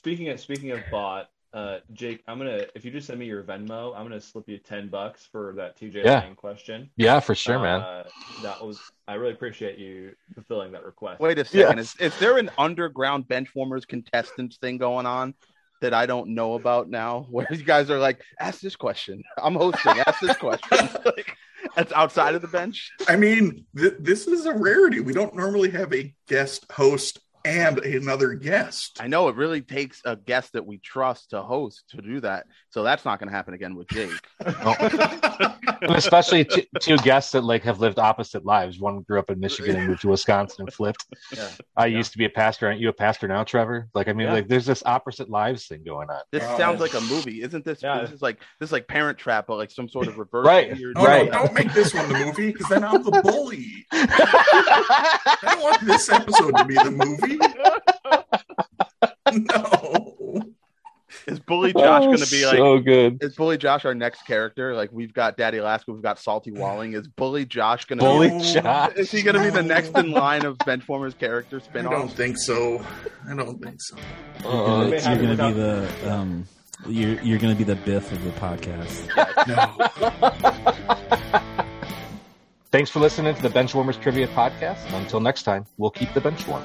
speaking of speaking of bot, uh, Jake, I'm gonna if you just send me your Venmo, I'm gonna slip you ten bucks for that TJ Yeah. Lang question. Yeah, for sure, man. Uh, that was I really appreciate you fulfilling that request. Wait a second. Yes. Is, is there an underground benchwarmers contestants thing going on that I don't know about now? Where you guys are like, ask this question. I'm hosting. Ask this question. like, that's outside of the bench. I mean, th- this is a rarity. We don't normally have a guest host and another guest. I know it really takes a guest that we trust to host to do that. So that's not going to happen again with Jake. And especially two, two guests that like have lived opposite lives. One grew up in Michigan and moved to Wisconsin and flipped. Yeah. I used to be a pastor. Aren't you a pastor now, Trevor? Like, I mean, Yeah. like, there's this opposite lives thing going on. This Wow. sounds like a movie, isn't this? Yeah. This is like this is like Parent Trap, but like some sort of reverse. Right. Oh, Right. no, don't make this one the movie because then I'm the bully. I don't want this episode to be the movie. No. Is Bully Josh Oh, going to be like? so good? Is Bully Josh our next character? Like we've got Daddy Alaska, we've got Salty Walling. Is Bully Josh going to Bully be? Josh. Is he going to be the next in line of Benchwarmers character spin-off? I don't think so. I don't think so. you're Uh, gonna, you're gonna be the um, you're you're gonna be the Biff of the podcast. No. thanks for listening to the Benchwarmers Trivia Podcast. Until next time, we'll keep the bench warm.